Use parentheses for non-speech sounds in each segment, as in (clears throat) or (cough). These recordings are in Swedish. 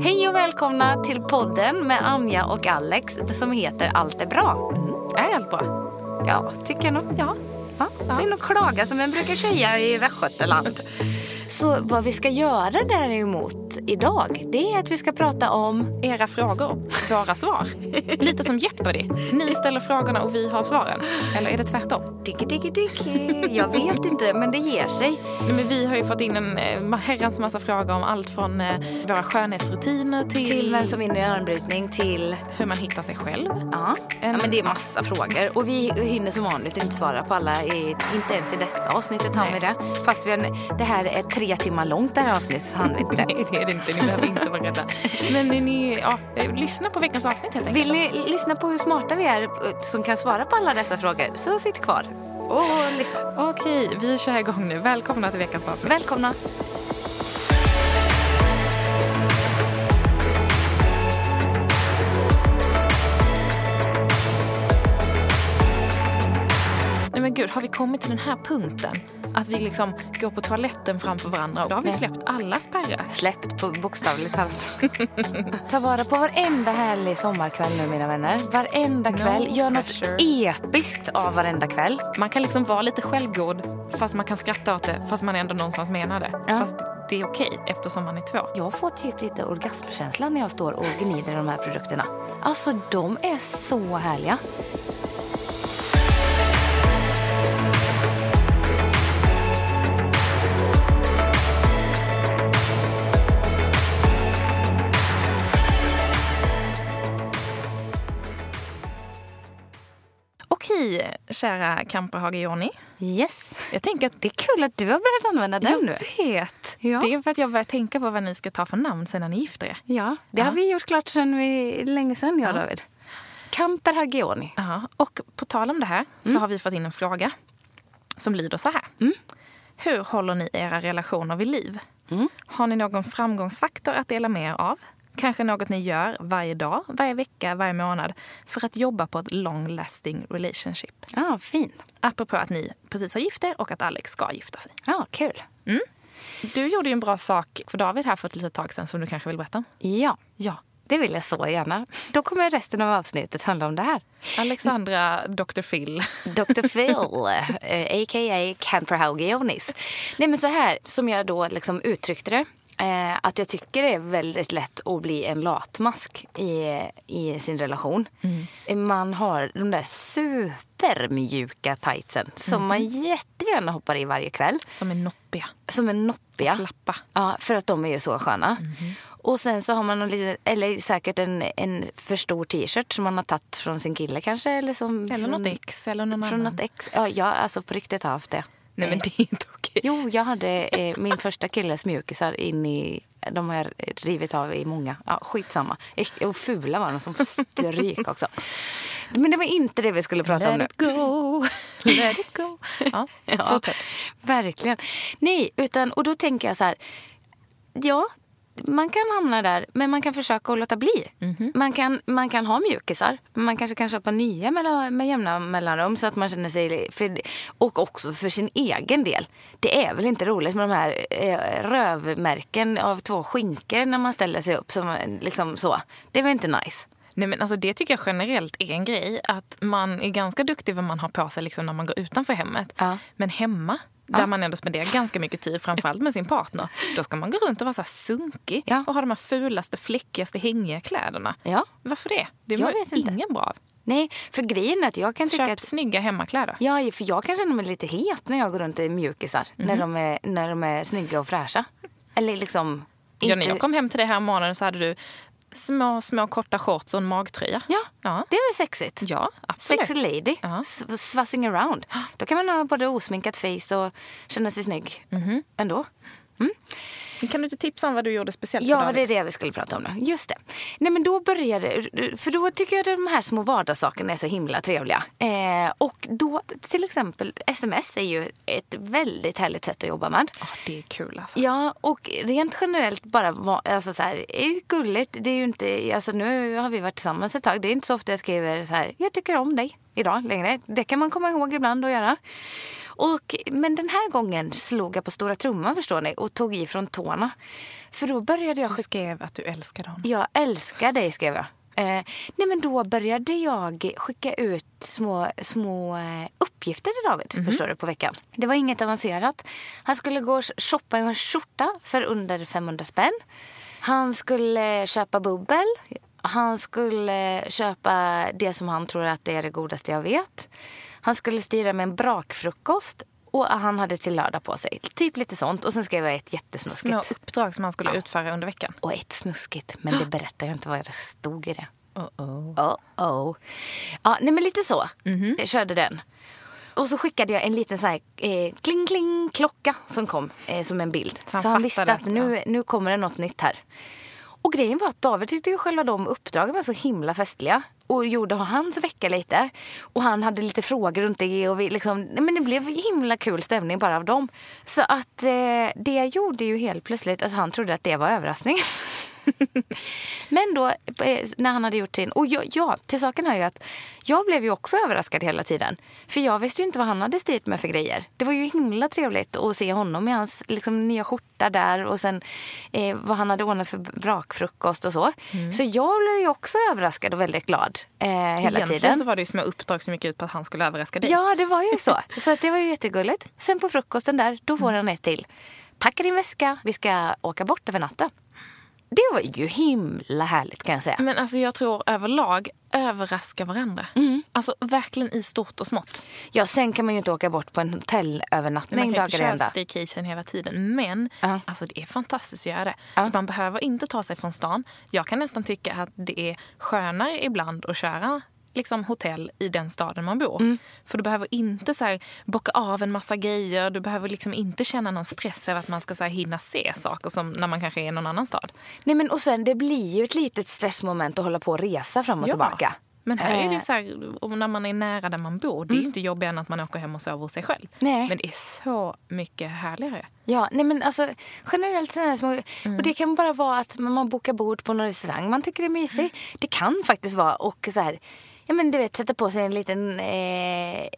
Hej och välkomna till podden med Anja och Alex som heter Allt är bra. Är allt bra? Ja, tycker jag nog. Ja. Ja, in och klaga som man brukar säga i Västgötaland. Så vad vi ska göra däremot idag, det är att vi ska prata om... Era frågor och våra svar. Lite som Jeopardy. Ni ställer frågorna och vi har svaren. Eller är det tvärtom? Diggi, diggi, diggi. Jag vet inte, men det ger sig. Men vi har ju fått in en eh, herrans massa frågor om allt från eh, våra skönhetsrutiner till, Till vem som vinner i armbrytning, till... hur man hittar sig själv. Ja. ja, men det är massa frågor. Och vi hinner som vanligt inte svara på alla, i, inte ens i detta avsnittet hann vi det. Fast vi har, det här är tre timmar långt det här avsnittet så hann vi inte det. Nej, det är det inte. Ni behöver inte vara rädda. Men ni, ja, eh, lyssna på veckans avsnitt helt enkelt. Vill ni lyssna på hur smarta vi är eh, som kan svara på alla dessa frågor så sitt kvar och lyssna. Okej, vi kör igång nu. Välkomna till veckans avsnitt. Välkomna. Men gud, har vi kommit till den här punkten? Att vi liksom går på toaletten framför varandra. Då har vi släppt alla spärrar. Släppt på bokstavligt talat. (laughs) Ta vara på varenda härlig sommarkväll nu mina vänner. Varenda No kväll. Gör något pressure. episkt av varenda kväll. Man kan liksom vara lite självgod fast man kan skratta åt det fast man ändå någonstans menar det. Ja. Fast det är okej eftersom man är två. Jag får typ lite orgasmkänsla när jag står och gnider de här produkterna. Alltså de är så härliga. Kära Kamperhage Jonny. Yes. Jag tänker att Det är kul att du har börjat använda den jag nu. vet. Ja. Det är för att jag börjar tänka på vad ni ska ta för namn sen när ni gifter er. Ja, det Ja. har vi gjort klart sedan vi, länge sedan jag och. David. Camper Hagioni. Ja, och på tal om det här så har vi fått in en fråga som lyder så här. Hur håller ni era relationer vid liv? Har ni någon framgångsfaktor att dela med er av? Kanske något ni gör varje dag, varje vecka, varje månad för att jobba på ett long lasting relationship. Ja, fin. Apropå att ni precis har gift er och att Alex ska gifta sig. Ja, kul. Du gjorde ju en bra sak för David här för ett litet tag sedan som du kanske vill berätta om. Ja, Ja. det vill jag så gärna. Då kommer resten av avsnittet handla om det här. Alexandra Dr. Phil. Dr. Phil, eh, a.k.a. Camper Hagionis. Nej men så här, som jag då liksom uttryckte det. Eh, att jag tycker det är väldigt lätt att bli en latmask i, i sin relation. Man har de där supermjuka tightsen som man jättegärna hoppar i varje kväll. Som är noppiga. Som är noppiga. Och slappa. Ja, för att de är ju så sköna. Och sen så har man någon liten, eller säkert en, en för stor t-shirt som man har tagit från sin kille kanske. Eller, som Eller från, något ex eller någon Från annan. något ex. Ja, jag alltså på riktigt har haft det. Nej men Eh, det är inte okej. (laughs) Jo, jag hade eh, min första killes mjukisar in i... De har jag rivit av i många. Ja, skitsamma. Äck- Och fula var de som stryk också. Men det var inte det vi skulle prata om nu. Let it go, (laughs) let it go. Ja, (laughs) Ja, verkligen. Nej, utan, och då tänker jag så här. Ja, man kan hamna där, men man kan försöka att låta bli. Man, kan, man kan ha mjukisar, men man kanske kan köpa nya med, med jämna mellanrum så att man känner sig... För, och också för sin egen del. Det är väl inte roligt med de här eh, rövmärken av två skinkor när man ställer sig upp. Som, liksom så. Det är väl inte nice? Nej, men alltså, det tycker jag generellt är en grej. Att man är ganska duktig vad man har på sig liksom, när man går utanför hemmet. Ja. Men hemma, där man ändå spenderar ganska mycket tid, framförallt med sin partner. Då ska man gå runt och vara så sunkig Ja. och ha de här fulaste, fläckigaste, hängiga kläderna. Ja. Varför det? Det mår vet inte. ingen bra av. Nej, för grejen är att jag kan tycka Köp att... snygga hemmakläder. Ja, för jag kan känna mig lite het när jag går runt i mjukisar. När, de är, när de är snygga och fräscha. Eller liksom... Ja, när jag kom hem till dig här morgonen så hade du små, små korta shorts och en magtröja. Ja, Ja. det är väl sexigt? Ja, absolut. Sexy lady. Ja. Svassing around. Då kan man ha både osminkat face och känna sig snygg Mhm. ändå. Mm. Kan du inte tipsa om vad du gjorde speciellt Ja, det är det vi skulle prata om nu. Just det. Nej, men då började För då tycker jag att de här små vardagssakerna är så himla trevliga. Eh, och då, till exempel, sms är ju ett väldigt härligt sätt att jobba med. Ja, det är kul alltså. Ja, och rent generellt bara va- alltså så här, är det gulligt. Det är ju inte, alltså nu har vi varit tillsammans ett tag. Det är inte så ofta jag skriver så här, jag tycker om dig idag längre. Det kan man komma ihåg ibland att göra. Och, men den här gången slog jag på stora trumman förstår ni och tog i från tårna. För då började jag Du skrev att du älskade honom. jag älskar dig, skrev jag. Eh, nej men då började jag skicka ut små, små eh, uppgifter till David förstår du, på veckan. Det var inget avancerat. Han skulle gå och shoppa en skjorta för under 500 spänn. Han skulle köpa bubbel. Han skulle köpa det som han tror att det är det godaste jag vet. Han skulle styra med en brakfrukost och han hade till lördag på sig. Typ lite sånt. Och sen skrev jag ett jättesnuskigt. Små uppdrag som han skulle utföra under veckan. Och ett snuskigt, men det berättar jag inte vad det stod i det. Oh -oh. Ja, nej men lite så. Jag körde den. Och så skickade jag en liten sån här eh, kling kling klocka som kom eh, som en bild. han Så han visste att, nu, nu kommer det något nytt här. Och grejen var att David tyckte ju själva de uppdragen var så himla festliga. Och gjorde hans vecka lite. Och han hade lite frågor runt det. Och vi liksom, men det blev himla kul stämning bara av dem. Så att eh, det gjorde ju helt plötsligt att han trodde att det var överraskningen. (laughs) (laughs) Men då eh, när han hade gjort sin... Och jag, ja, till saken är ju att jag blev ju också överraskad hela tiden. För jag visste ju inte vad han hade styrt med för grejer. Det var ju himla trevligt att se honom i hans liksom, nya skjorta där och sen eh, vad han hade ordnat för brakfrukost och så. Så jag blev ju också överraskad och väldigt glad eh, hela Egentligen tiden. så var det ju små uppdrag som gick ut på att han skulle överraska dig. Ja, det var ju så. (laughs) Så att det var ju jättegulligt. Sen på frukosten där, då får han ett till. Packa din väska, vi ska åka bort över natten. Det var ju himla härligt kan jag säga. Men alltså jag tror överlag överraska varandra. Mm. Alltså verkligen i stort och smått. Ja, sen kan man ju inte åka bort på en Man hotellövernattning kan ju inte dagar i köra ända. staycation hela tiden. Men Ja. alltså, det är fantastiskt att göra det. Ja. Man behöver inte ta sig från stan. Jag kan nästan tycka att det är skönare ibland att köra liksom, hotell i den staden man bor. Mm. För du behöver inte så här, bocka av en massa grejer. Du behöver liksom inte känna någon stress över att man ska så här, hinna se saker som när man kanske är i någon annan stad. Nej, men och sen det blir ju ett litet stressmoment att hålla på och resa fram och tillbaka. Men här är det Eh. Mm. ju så här, när man är nära där man bor, det är ju inte jobbigare än att man åker hem och sover hos sig själv. Nej. Men det är så mycket härligare. Ja, nej men alltså generellt sådana här små... Mm. Och det kan bara vara att man bokar bord på någon restaurang man tycker är mysig. Mm. Det kan faktiskt vara och så här... Ja men du vet sätta på sig en liten eh,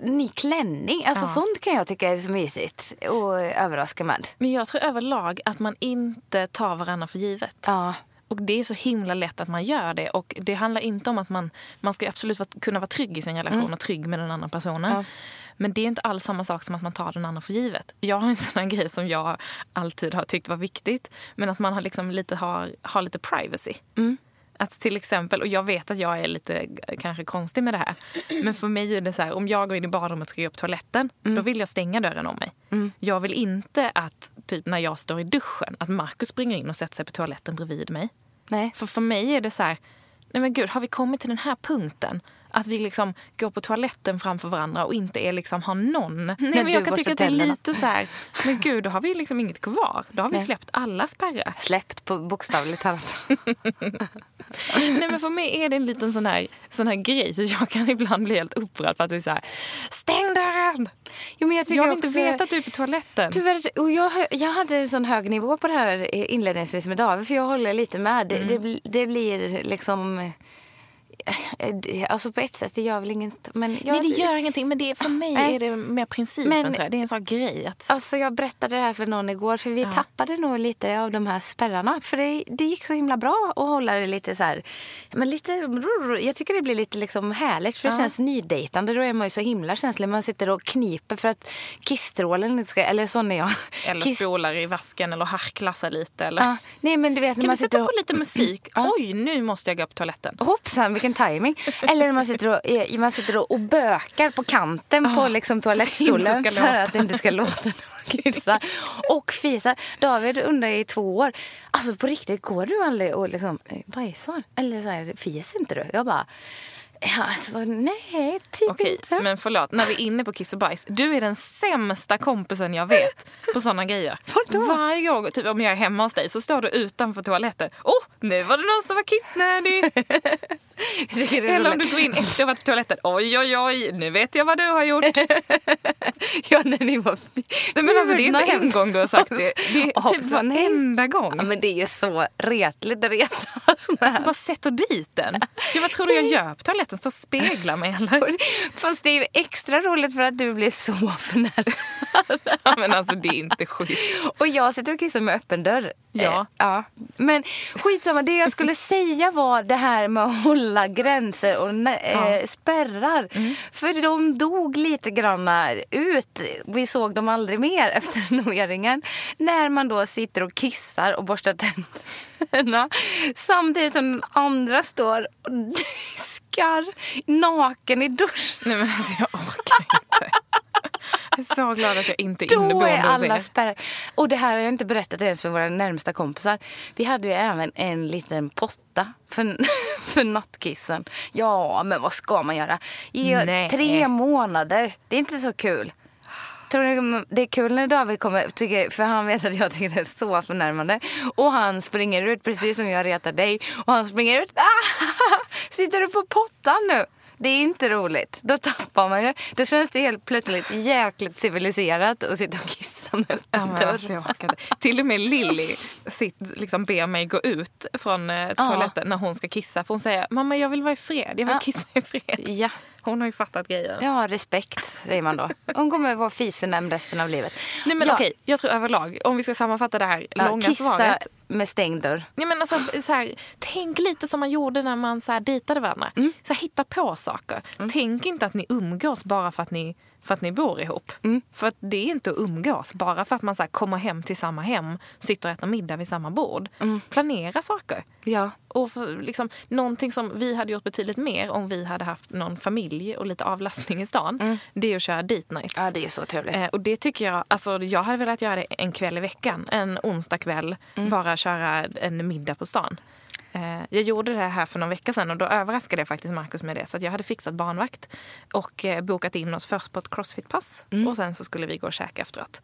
ny klänning. Alltså Ja. sånt kan jag tycka är så mysigt och överraska med. Men jag tror överlag att man inte tar varandra för givet. Ja. Och det är så himla lätt att man gör det. Och det handlar inte om att man, man ska absolut vara, kunna vara trygg i sin relation och trygg med den andra personen. Ja. Men det är inte alls samma sak som att man tar den andra för givet. Jag har en (laughs) sån grej som jag alltid har tyckt var viktigt. Men att man har, liksom lite, har, har lite privacy. Att till exempel, och jag vet att jag är lite kanske konstig med det här. Men för mig är det så här, om jag går in i badrummet och ska gå upp toaletten, då vill jag stänga dörren om mig. Jag vill inte att, typ när jag står i duschen, att Markus springer in och sätter sig på toaletten bredvid mig. Nej. För för mig är det så här, nej men gud, har vi kommit till den här punkten? Att vi liksom går på toaletten framför varandra och inte är liksom har någon. Nej, men jag kan tycka att det är lite så här, men gud, då har vi liksom inget kvar. Då har vi Nej. släppt alla spärrar. Släppt på bokstavligt talat. (laughs) Nej men för mig är det en liten sån här, sån här grej. Så jag kan ibland bli helt upprörd för att det är så här, stäng dörren! Jo, men jag, Jag vill inte också- veta att du är på toaletten. Tyvärr, och jag, jag hade en sån hög nivå på det här inledningsvis med David, för jag håller lite med. Det, det, det blir liksom... eh, Alltså på ett sätt, det gör väl inget. Men jag, Nej det gör ingenting men det, för mig Nej. är det mer principen Men- tror jag. Det är en sån grej. Att, Alltså jag berättade det här för någon igår, för vi tappade nog lite av de här spärrarna. För det, det gick så himla bra att hålla det lite så här... Men lite, jag tycker det blir lite liksom härligt, för det känns nydejtande. Då är man ju så himla känslig. Man sitter och kniper för att kissstrålen ska... Eller sån är jag. eller Kiss- spolar i vasken eller harklassar lite. Eller. Ja, nej men du vet Kan man vi sätta och... på lite (clears throat) musik? Ja. Oj, nu måste jag gå på toaletten. Hoppsan, vilken timing. Eller när man sitter och, eh, man sitter och, och bökar på kanten på liksom toalettstolen för låta. att det inte ska låta någon kissa. Och fisar. David undrar i två år, alltså på riktigt, går du aldrig och liksom eh, bajsar? Eller så här, fiser inte du? Jag bara, Alltså, nej, typ Okej, inte. men förlåt. När vi är inne på kiss och bajs. Du är den sämsta kompisen jag vet på såna grejer. Vadå? Varje gång, typ om jag är hemma hos dig så står du utanför toaletten. Åh, oh, nu var det någon som var kissnödig. (laughs) Eller om du går in efter att varit på toaletten. Oj, oj, oj, nu vet jag vad du har gjort. (laughs) Ja, när ni var... Nej, men alltså, det är inte en gång du har sagt det. Det är typ varenda gång. Ja, men det är ju så retligt. Det retar Så bara sätter dit den. (laughs) Ja, vad tror du jag gör på toaletten? Står och speglar mig eller? (laughs) Fast det är ju extra roligt för att du blir så förnärmad. Ja, men alltså det är inte schysst. Och jag sitter och kissar med öppen dörr. Ja. Eh, ja. Men skitsamma, det jag skulle (laughs) säga var det här med att hålla gränser och eh, spärrar. För de dog lite granna ut. Vi såg dem aldrig mer (laughs) efter renoveringen. När man då sitter och kissar och borstar tänderna. Samtidigt som den andra står och (laughs) diskar naken i duschen. Nej men alltså jag orkar inte. Är så glad att jag inte är Då inneboende är hos alla er. spärrar. Och det här har jag inte berättat ens för våra närmsta kompisar. Vi hade ju även en liten potta för, (laughs) för nattkissen. Ja, men vad ska man göra? I Nej. tre månader. Det är inte så kul. Tror du det är kul när David kommer? För han vet att jag tycker det är så förnärmande. Och han springer ut precis som jag retar dig. Och han springer ut. Ah, (laughs) sitter du på pottan nu? Det är inte roligt. Då tappar man ju. Då känns det helt plötsligt jäkligt civiliserat att sitta och kissa Ja, öppen men dörr. alltså, jag. Till och med Lilly liksom ber mig gå ut från eh, toaletten när hon ska kissa. För hon säger mamma jag vill vara i fred, jag vill Ja. kissa i fred. Ja. Hon har ju fattat grejen. ja, respekt säger man då. Hon kommer vara fisförnämnd resten av livet. Nej men ja, okej, jag tror överlag, om vi ska sammanfatta det här ja, långa Kissa svaret. med stängd dörr. Ja, men alltså, så här, tänk lite som man gjorde när man så här, dejtade varandra. Mm. Så här, hitta på saker. Tänk inte att ni umgås bara för att ni, för att ni bor ihop. Mm. För att det är inte att umgås. Bara för att man så kommer hem till samma hem, sitter och äter middag vid samma bord. Mm. Planera saker. Ja. Och för, liksom, någonting som vi hade gjort betydligt mer om vi hade haft någon familj och lite avlastning i stan. Det är att köra date nights. Mm. ja, det är så trevligt. Eh, och det tycker jag, alltså jag hade velat göra det en kväll i veckan. En onsdag kväll, Mm. bara köra en middag på stan. Eh, jag gjorde det här för någon vecka sedan och då överraskade jag faktiskt Markus med det. Så att jag hade fixat barnvakt och eh, bokat in oss först på ett crossfitpass Mm. och sen så skulle vi gå och käka efteråt.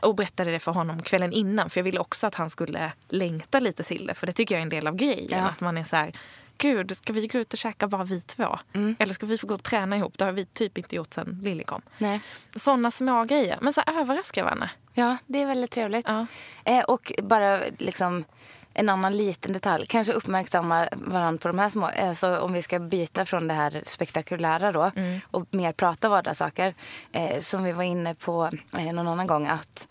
Och berättade det för honom kvällen innan för jag ville också att han skulle längta lite till det. För det tycker jag är en del av grejen. Ja. Att man är så här, gud ska vi gå ut och käka bara vi två? Mm. Eller ska vi få gå och träna ihop? Det har vi typ inte gjort sen Lilly kom. Nej. Såna små grejer. Men så överraska varandra. Ja, det är väldigt trevligt. Ja. Eh, och bara liksom en annan liten detalj. Kanske uppmärksamma varandra på de här små. Alltså om vi ska byta från det här spektakulära då Mm. och mer prata vardagssaker. Eh, som vi var inne på eh, någon annan gång att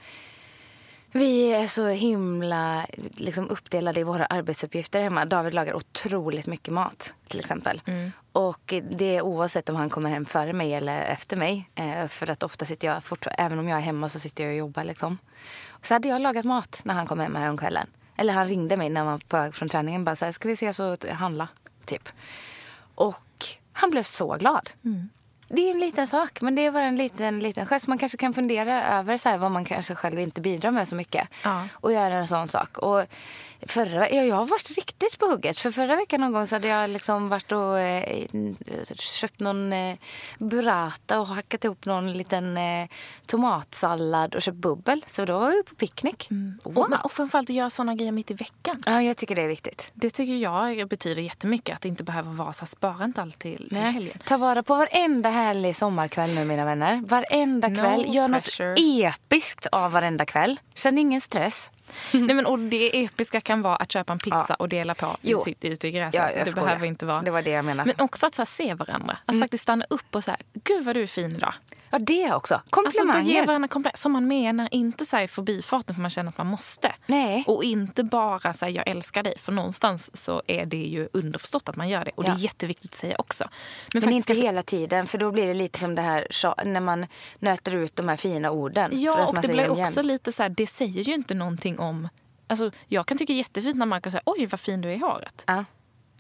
vi är så himla liksom, uppdelade i våra arbetsuppgifter hemma. David lagar otroligt mycket mat till exempel. Och det är oavsett om han kommer hem före mig eller efter mig. Eh, för att ofta sitter jag, även om jag är hemma så sitter jag och jobbar liksom. Så hade jag lagat mat när han kom hem här om kvällen. Eller han ringde mig när man var på väg från träningen. Bara så här, ska vi ses och handla? Typ. Och han blev så glad. Det är en liten sak, men det är bara en liten, liten gest. Man kanske kan fundera över så här, vad man kanske själv inte bidrar med så mycket. Ja. Och göra en sån sak. Och förra, ja, jag har varit riktigt på hugget. För förra veckan någon gång så hade jag liksom varit och eh, köpt någon eh, burrata och hackat ihop någon liten eh, tomatsallad och köpt bubbel. Så då var vi på picknick. Och, och framförallt att göra såna grejer mitt i veckan. Ja, jag tycker det är viktigt. Det tycker jag betyder jättemycket. Att det inte behöver vara så här, spara inte allt till, till helgen. Ta vara på varenda härlig sommarkväll nu mina vänner. Varenda No kväll. Gör pressure. något episkt av varenda kväll. Känn ingen stress. Nej, men, och det episka kan vara att köpa en pizza Ja. och dela på Jo. sitt ute i gräset. Ja, det skojar. behöver inte vara. Det var det jag menade. Men också att så se varandra. Att faktiskt stanna upp och säga, gud vad du är fin idag. Ja, det också. Alltså Komplimanger. ge varandra komplimang som man menar. Inte så här förbifarten för man känner att man måste. Nej. Och inte bara säga jag älskar dig. För någonstans så är det ju underförstått att man gör det. Och det Ja. är jätteviktigt att säga också. Men faktiskt inte hela tiden, för då blir det lite som det här när man nöter ut de här fina orden. Ja, och det blir också lite så här, det säger ju inte någonting om... Alltså, jag kan tycka det jättefint när Markus säger oj vad fin du är i håret. Ja.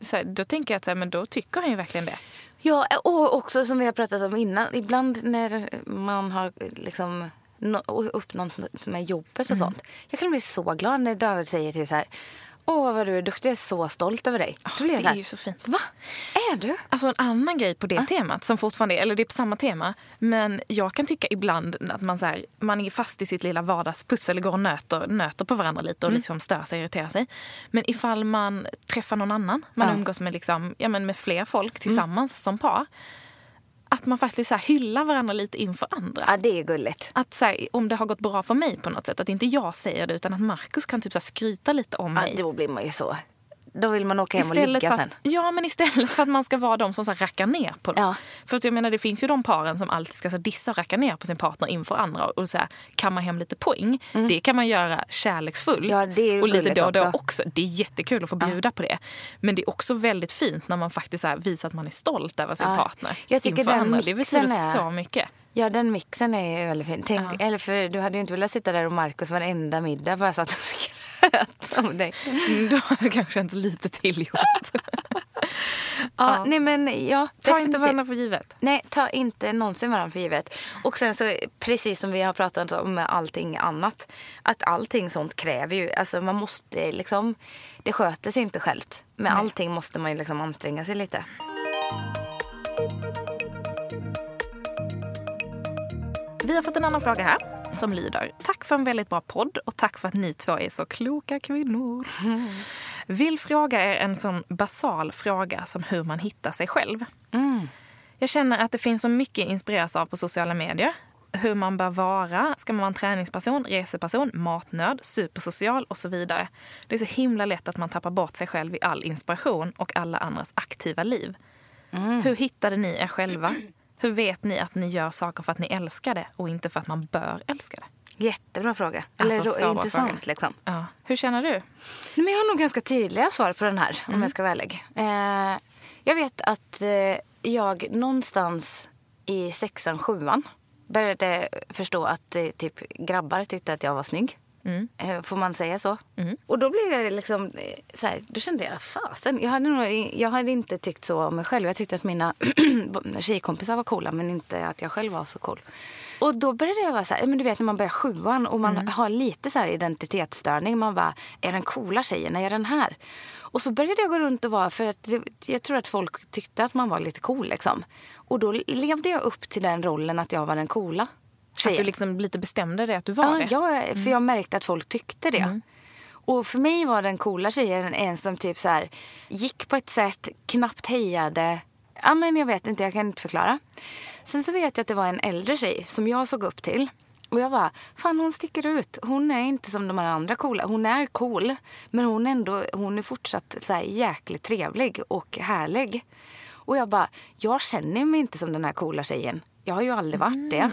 Så här, då tänker jag att så här, men då tycker han ju verkligen det. Ja, och också som vi har pratat om innan. Ibland när man har liksom nå- upp något med jobbet och sånt. Jag kan bli så glad när David säger till så här. Åh, vad du är duktig. Jag är så stolt över dig. Jag det är ju så fint. Va? Är du? Alltså en annan grej på det temat, som fortfarande är, eller det är på samma tema, men jag kan tycka ibland att man, så här, man är fast i sitt lilla vardagspussel, går och nöter, nöter på varandra lite och Mm. liksom stör sig och irriterar sig. Men ifall man träffar någon annan, man. Mm. umgås med, liksom, ja, men med fler folk tillsammans som par, att man faktiskt så hyllar varandra lite inför andra. Ja, det är gulligt. Att så här, om det har gått bra för mig på något sätt, att inte jag säger det utan att Markus kan typ så skryta lite om Ja, mig. då blir man ju så. Då vill man åka hem och ligga sen. ja, men istället för att man ska vara de som så här, rackar ner på dem. Ja. För att jag menar, det finns ju de paren som alltid ska så här, dissa och racka ner på sin partner inför andra och så här, kamma hem lite poäng. Det kan man göra kärleksfullt. Mm. Ja, det är ju och lite då och då också. också. Det är jättekul att få bjuda på det. Men det är också väldigt fint när man faktiskt så visar att man är stolt över sin Ja. partner. Jag tycker inför den andra. Det betyder är- så mycket. Ja, den mixen är väldigt fin. Tänk, Eller för du hade ju inte velat sitta där och Markus varenda middag bara satt och skröt om dig. Mm, Då har det kanske känts lite tillgjort. Ja, Nej, men ja, Ta inte varandra för givet. Nej, ta inte någonsin varandra för givet. Och sen så, precis som vi har pratat om med allting annat, att allting sånt kräver ju, alltså man måste liksom, det sköter sig inte självt. Med allting måste man ju liksom anstränga sig lite. Vi har fått en annan fråga här som lyder. Tack för en väldigt bra podd och tack för att ni två är så kloka kvinnor. Vill fråga er en sån basal fråga som hur man hittar sig själv. Jag känner att det finns så mycket att inspireras av på sociala medier. Hur man bör vara. Ska man vara en träningsperson, reseperson, matnörd, supersocial och så vidare. Det är så himla lätt att man tappar bort sig själv i all inspiration och alla andras aktiva liv. Hur hittade ni er själva? Hur vet ni att ni gör saker för att ni älskar det och inte för att man bör älska det? Jättebra fråga. Eller Alltså, så intressant fråga. liksom. Ja. Hur känner du? Men jag har nog ganska tydliga svar på den här, Mm. om jag ska vara ärlig. Eh, jag vet att eh, jag någonstans i sexan, sjuan började förstå att eh, typ grabbar tyckte att jag var snygg. Mm. Eh, får man säga så? Och då blev jag liksom eh, så här, då kände jag fasen, jag hade, nog, jag hade inte tyckt så om mig själv. Jag tyckte att mina (clears throat) tjejkompisar var coola men inte att jag själv var så cool. Och då började jag vara så här, men du vet när man börjar sjuan och man har lite så här identitetsstörning. Man bara, är den coola tjejen? Är jag den här? Och så började jag gå runt och vara, för att jag tror att folk tyckte att man var lite cool liksom. Och då levde jag upp till den rollen att jag var den coola Att tjejen. du liksom lite bestämde dig att du var Ja, det? jag, för jag märkte att folk tyckte det. Och för mig var den coola tjejen en som typ så här, gick på ett sätt, knappt hejade. Ja, men jag vet inte, jag kan inte förklara. Sen så vet jag att det var en äldre tjej som jag såg upp till. Och jag bara, fan hon sticker ut. Hon är inte som de andra coola. Hon är cool, men hon är, ändå, hon är fortsatt så här jäkligt trevlig och härlig. Och jag bara, jag känner mig inte som den här coola tjejen. Jag har ju aldrig varit det.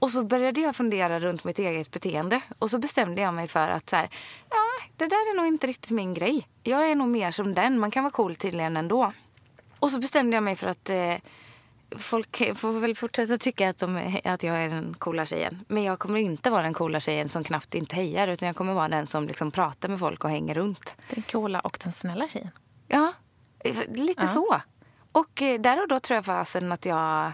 Och så började jag fundera runt mitt eget beteende. Och så bestämde jag mig för att så här, ja, det där är nog inte riktigt min grej. Jag är nog mer som den. Man kan vara cool tydligen ändå. Och så bestämde jag mig för att eh, folk får väl fortsätta tycka att, de, att jag är den coola tjejen. Men jag kommer inte vara den coola tjejen som knappt inte hejar. Utan jag kommer vara den som liksom pratar med folk och hänger runt. Den coola och den snälla tjejen. Ja, lite så. Och eh, där och då tror jag fasen att jag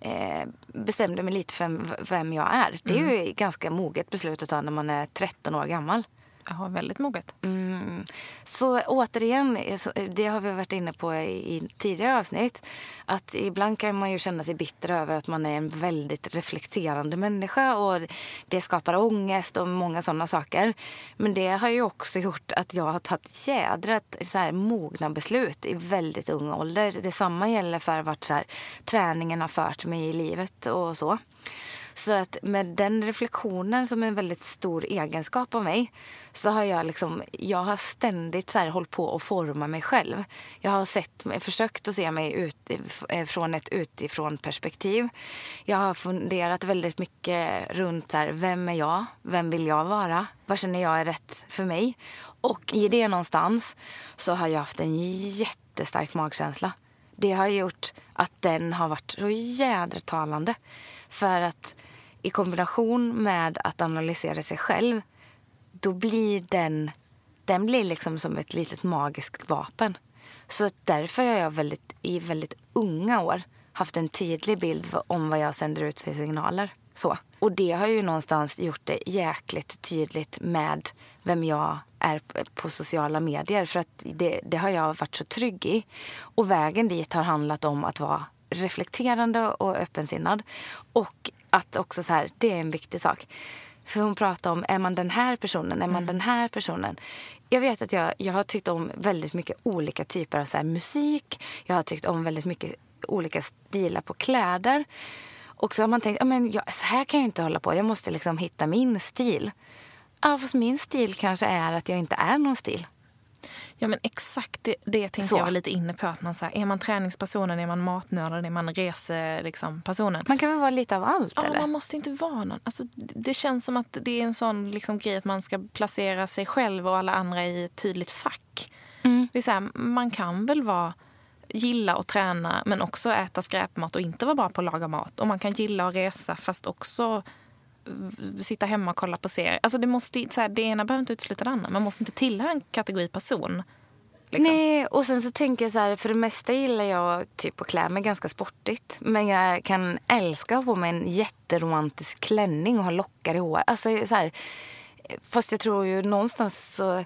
eh, bestämde mig lite för vem jag är. Det är ju ett ganska moget beslut att ta när man är 13 år gammal har väldigt moget. Mm. Så återigen, eh, det har vi varit inne på i i tidigare avsnitt. Att ibland kan man ju känna sig bitter över att man är en väldigt reflekterande människa och det skapar ångest och många sådana saker. Men det har ju också gjort att jag har tagit jädrat så här mogna beslut i väldigt ung ålder. Detsamma gäller för vart så här, träningen har fört mig i livet och så. Så att med den reflektionen som är en väldigt stor egenskap av mig så har jag liksom, jag har ständigt så här hållit på att forma mig själv. Jag har sett, försökt att se mig ut, eh, från ett utifrån perspektiv. Jag har funderat väldigt mycket runt så här, vem är jag? Vem vill jag vara? Vad känner jag är rätt för mig? Och i det någonstans så har jag haft en jättestark magkänsla. Det har gjort att den har varit så jädra talande. För att i kombination med att analysera sig själv, då blir den, den blir liksom som ett litet magiskt vapen. Så därför har jag väldigt, i väldigt unga år haft en tydlig bild om vad jag sänder ut för signaler. Så. Och det har ju någonstans gjort det jäkligt tydligt med vem jag är på sociala medier. För att det, det har jag varit så trygg i. Och vägen dit har handlat om att vara reflekterande och öppensinnad. Och att också så här, det är en viktig sak. För hon pratar om, är man den här personen? Är man den här personen? Jag vet att jag, jag har tyckt om väldigt mycket olika typer av så musik. Jag har tyckt om väldigt mycket olika stilar på kläder. Och så har man tänkt, men jag, så här kan jag inte hålla på. Jag måste liksom hitta min stil. Ja, fast min stil kanske är att jag inte är någon stil. Ja men exakt det, det tänkte Så. jag var lite inne på. Att man, så här, är man träningspersonen, är man matnörden, är man resepersonen? Liksom, personen? Man kan väl vara lite av allt Ja, eller? man måste inte vara någon. Alltså, det känns som att det är en sån liksom, grej att man ska placera sig själv och alla andra i ett tydligt fack. Det är så här, man kan väl vara gilla att träna men också äta skräpmat och inte vara bra på att laga mat. Och man kan gilla att resa fast också sitta hemma och kolla på serier. Alltså det, måste, så här, det ena behöver inte utesluta det andra. Man måste inte tillhöra en kategori person. liksom. Nej, och sen så tänker jag så här, för det mesta gillar jag typ att klä mig ganska sportigt. Men jag kan älska att ha på mig en jätteromantisk klänning och ha lockar i hår. Alltså så här, fast jag tror ju någonstans så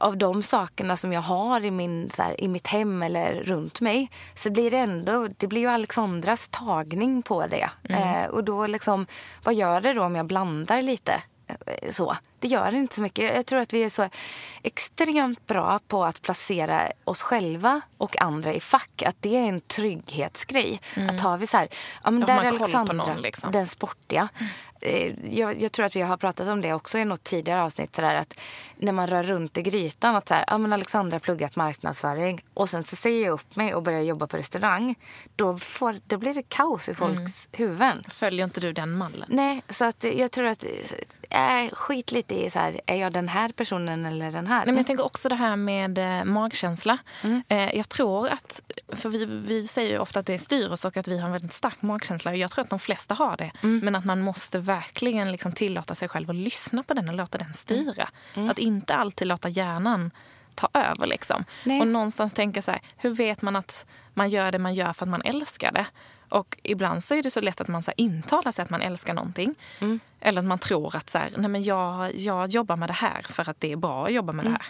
av de sakerna som jag har i, min, så här, i mitt hem eller runt mig så blir det ändå, det blir ju Alexandras tagning på det. Eh, och då liksom, vad gör det då om jag blandar lite? Eh, Så. Det gör inte så mycket. Jag tror att vi är så extremt bra på att placera oss själva och andra i fack. Att det är en trygghetsgrej. Att har vi så här, ja men där är Alexandra, någon, liksom. den sportiga. Eh, Jag, jag tror att vi har pratat om det också i något tidigare avsnitt. Så där, att när man rör runt i grytan. Att så här, ja, men Alexandra har pluggat marknadsföring. Och sen så säger jag upp mig och börjar jobba på restaurang. Då, får, då blir det kaos i folks huvuden. Följer inte du den mallen? Nej, så att jag tror att... Äh, skit lite i så här, är jag den här personen eller den här? Nej, men jag tänker också det här med eh, magkänsla. Eh, jag tror att, för vi, vi säger ju ofta att det styr oss och att vi har en väldigt stark magkänsla. Och Jag tror att de flesta har det. Men att man måste verkligen liksom tillåta sig själv att lyssna på den och låta den styra. Att inte alltid låta hjärnan ta över. Liksom. Nej. Och någonstans tänka så här, hur vet man att man gör det man gör för att man älskar det? Och ibland så är det så lätt att man så här intalar sig att man älskar någonting. Eller att man tror att så här, nej men jag, jag jobbar med det här för att det är bra att jobba med det här.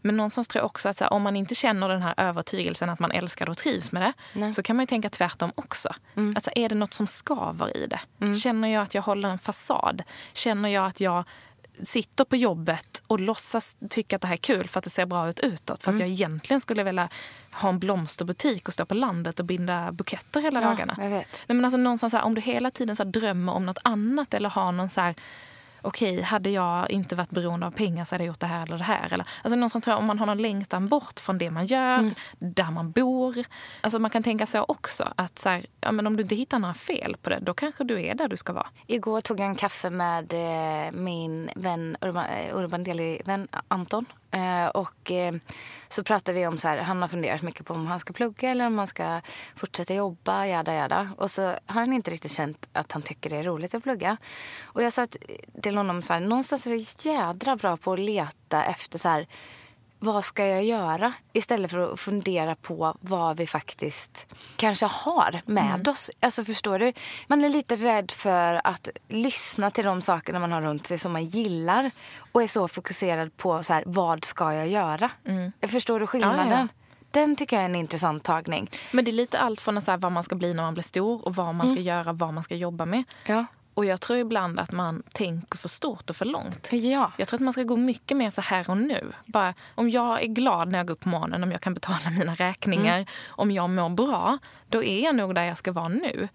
Men någonstans tror jag också att så här, om man inte känner den här övertygelsen att man älskar och trivs med det så kan man ju tänka tvärtom också. Alltså, är det något som skaver i det? Känner jag att jag håller en fasad? Känner jag att jag sitter på jobbet och låtsas tycka att det här är kul för att det ser bra ut utåt. Fast jag egentligen skulle vilja ha en blomsterbutik och stå på landet och binda buketter hela Ja, dagarna. jag vet. Nej, men alltså, någonstans så här, om du hela tiden så drömmer om något annat eller har någon så här Okej, hade jag inte varit beroende av pengar så hade jag gjort det här eller det här. Eller, alltså någonstans tror jag om man har någon längtan bort från det man gör, Mm. där man bor. Alltså man kan tänka så också att så här, ja, men om du inte hittar några fel på det, då kanske du är där du ska vara. Igår tog jag en kaffe med eh, min vän, Urban, eh, Urban Deli-vän Anton. Eh, och eh, så pratade vi om så här, han har funderat mycket på om han ska plugga eller om han ska fortsätta jobba, jada jada. Och så har han inte riktigt känt att han tycker det är roligt att plugga. Och jag sa att, eh, till honom så här, någonstans är vi jädra bra på att leta efter så här, vad ska jag göra? Istället för att fundera på vad vi faktiskt kanske har med oss. Alltså förstår du? Man är lite rädd för att lyssna till de sakerna man har runt sig som man gillar. Och är så fokuserad på så här, vad ska jag göra? Förstår du skillnaden? Ja, ja. Den tycker jag är en intressant tagning. Men det är lite allt från så här, vad man ska bli när man blir stor och vad man ska göra, vad man ska jobba med. Ja. Och jag tror ibland att man tänker för stort och för långt. Ja. Jag tror att man ska gå mycket mer så här och nu. Bara, om jag är glad när jag går upp på morgonen, om jag kan betala (laughs) mina räkningar, om jag mår bra, då är jag nog där jag ska vara nu.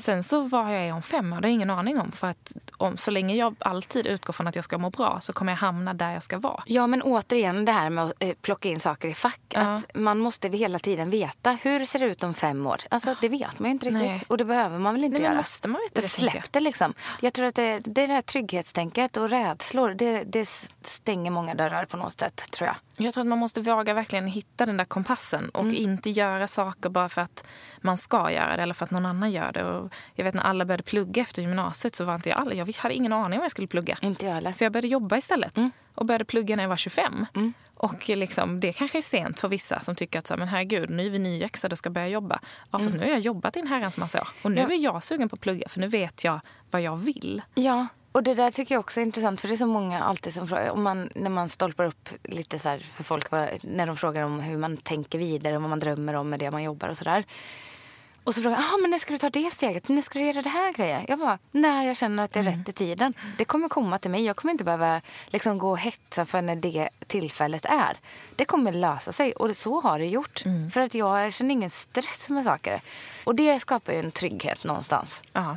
Sen så vad jag är om fem år, det har jag ingen aning om. För att om, så länge jag alltid utgår från att jag ska må bra så kommer jag hamna där jag ska vara. Ja, men återigen det här med att eh, plocka in saker i fack. Ja. Att man måste hela tiden veta hur ser det ut om fem år. Alltså, det vet man ju inte riktigt. Nej. Och det behöver man väl inte Nej, men göra. måste man veta det? Släpp det liksom. Jag tror att det, det det här trygghetstänket och rädslor. Det, det stänger många dörrar på något sätt, tror jag. Jag tror att man måste våga verkligen hitta den där kompassen och inte göra saker bara för att man ska göra det eller för att någon annan gör det. Och jag vet när alla började plugga efter gymnasiet så var inte jag alla, jag hade ingen aning om vad jag skulle plugga. Inte jag heller. Så jag började jobba istället och började plugga när jag var 25. Och liksom, det kanske är sent för vissa som tycker att så här, men herregud, nu är vi nyexade och ska börja jobba. Ja, fast nu har jag jobbat i en herrans massa år och nu Ja. är jag sugen på att plugga för nu vet jag vad jag vill. Ja, och det där tycker jag också är intressant för det är så många alltid som frågar, om man, när man stolpar upp lite så för folk, när de frågar om hur man tänker vidare och vad man drömmer om med det man jobbar och sådär. Och så frågar jag, ah, men när ska du ta det steget? När ska du göra det här grejen? Jag bara, när jag känner att det är rätt i tiden. Det kommer komma till mig. Jag kommer inte behöva liksom gå och hetsa för när det tillfället är. Det kommer lösa sig och så har det gjort. För att jag känner ingen stress med saker. Och det skapar ju en trygghet någonstans. Ja.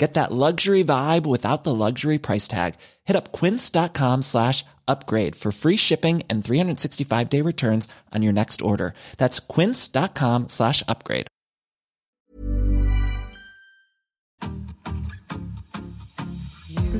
Get that luxury vibe without the luxury price tag. Hit up quince.com slash upgrade for free shipping and 365 day returns on your next order. That's quince.com slash upgrade.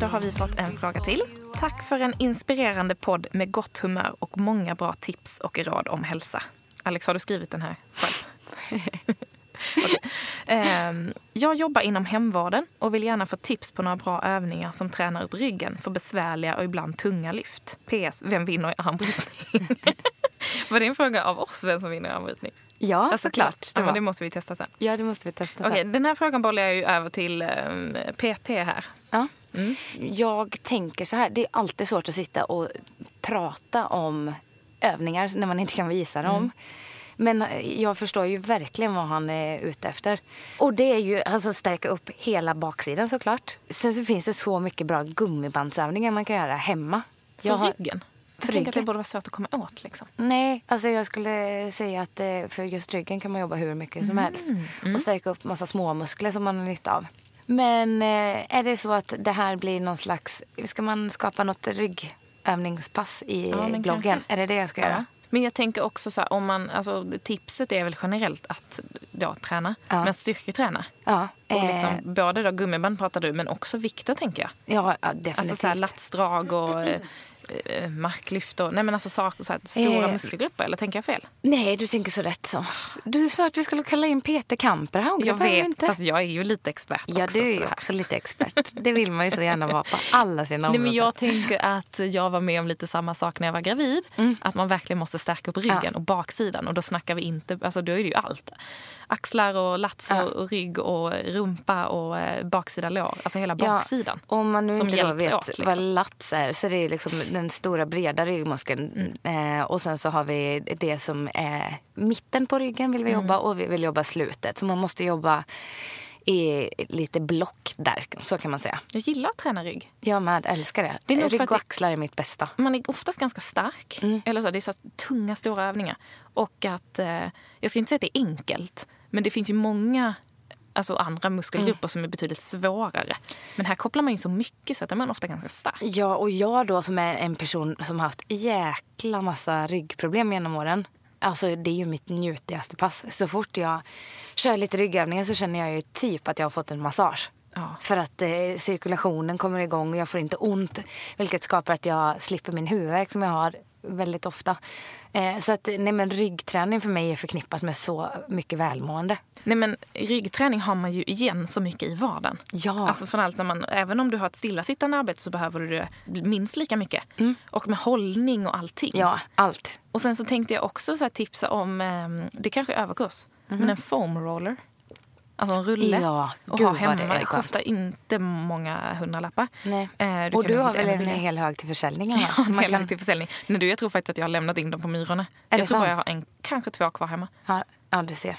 Då har vi fått en fråga till. Tack för en inspirerande podd med gott humör och många bra tips och råd om hälsa. Alex, har du skrivit den här själv? (laughs) Okej. (laughs) Ehm, jag jobbar inom hemvården och vill gärna få tips på några bra övningar som tränar upp ryggen för besvärliga och ibland tunga lyft. PS. Vem vinner i armbrytning? (laughs) Var det en fråga av oss vem som vinner i armbrytning? Ja, Alltså, såklart. Ja, Det var. det måste vi testa sen. Ja, det måste vi testa sen. den här frågan bollar jag ju över till ehm, PT här. Ja. Jag tänker så här, det är alltid svårt att sitta och prata om övningar när man inte kan visa dem. Men jag förstår ju verkligen vad han är ute efter. Och det är ju alltså stärka upp hela baksidan såklart. Sen så finns det så mycket bra gummibandsövningar man kan göra hemma. För Jag har- ryggen. Jag tänker att det borde vara svårt att komma åt. Liksom. Nej, alltså jag skulle säga att eh, för just ryggen kan man jobba hur mycket som helst. Och stärka upp massa små muskler som man har nytta av. Men eh, är det så att det här blir någon slags... Ska man skapa något ryggövningspass i Ja, bloggen? kanske. Är det det jag ska göra? Men jag tänker också så här, om man, alltså, tipset är väl generellt att då, träna, Ja. men att styrketräna. Ja, Och eh, liksom, både då gummiband pratar du, men också vikter tänker jag. ja, ja definitivt. Alltså så här, latsdrag och (clears throat) eh, marklyft och nej, men alltså, sak, så här, stora Eh. muskelgrupper. Eller tänker jag fel? Nej, du tänker så rätt så. Du sa att vi skulle kalla in Peter. Jag det behöver vi vet, inte. fast jag är ju lite expert Ja, också du på är ju här. också lite expert. Det vill man ju så gärna vara på alla sina Nej, områden. men jag tänker att jag var med om lite samma sak när jag var gravid. Att man verkligen måste stärka upp ryggen Mm. Ja. och baksidan. Och då snackar vi inte, alltså då är det ju allt. Axlar och lats Ja. och, rygg och rumpa och eh, baksida lår. Alltså hela Ja, baksidan. Om man nu inte då vet åt, liksom. vad lats är så det är liksom den stora breda ryggmuskeln. Mm. Eh, och sen så har vi det som är mitten på ryggen vill vi Mm. jobba och vi vill jobba slutet. Så man måste jobba i lite block där, så kan man säga. Jag gillar att träna rygg. Jag med, älskar det. Det är Rygg och axlar är mitt bästa. Man är oftast ganska stark. Mm. Eller så, det är så tunga, stora övningar. Och att, eh, jag ska inte säga att det är enkelt, men det finns ju många alltså andra muskelgrupper Mm. som är betydligt svårare. Men här kopplar man ju så mycket så att är man ofta ganska stark. Ja, och jag då som är en person som har haft jäkla massa ryggproblem genom åren. Alltså det är ju mitt njutigaste pass. Så fort jag kör lite ryggövningar så känner jag ju typ att jag har fått en massage. Ja. För att eh, cirkulationen kommer igång och jag får inte ont. Vilket skapar att jag slipper min huvudvärk som jag har väldigt ofta. Eh, så att nej, men ryggträning för mig är förknippat med så mycket välmående. Nej men ryggträning har man ju igen så mycket i vardagen. Ja. Alltså från allt när man, även om du har ett stillasittande arbete så behöver du det minst lika mycket. Och med hållning och allting. Mm. Ja, allt. Och sen så tänkte jag också så tipsa om, eh, det kanske är överkurs, men en foam roller. Alltså en rulle. Ja, och ha hemma. Det, kostar inte många hundralappar. Nej. Eh, och kan du har väl en hel hög till försäljning (laughs) Ja, en hel kan- hög till försäljning. Men du, jag tror faktiskt att jag har lämnat in dem på Myrorna. Är jag tror bara sant? jag har en, kanske två kvar hemma. Ja, Ja, du ser.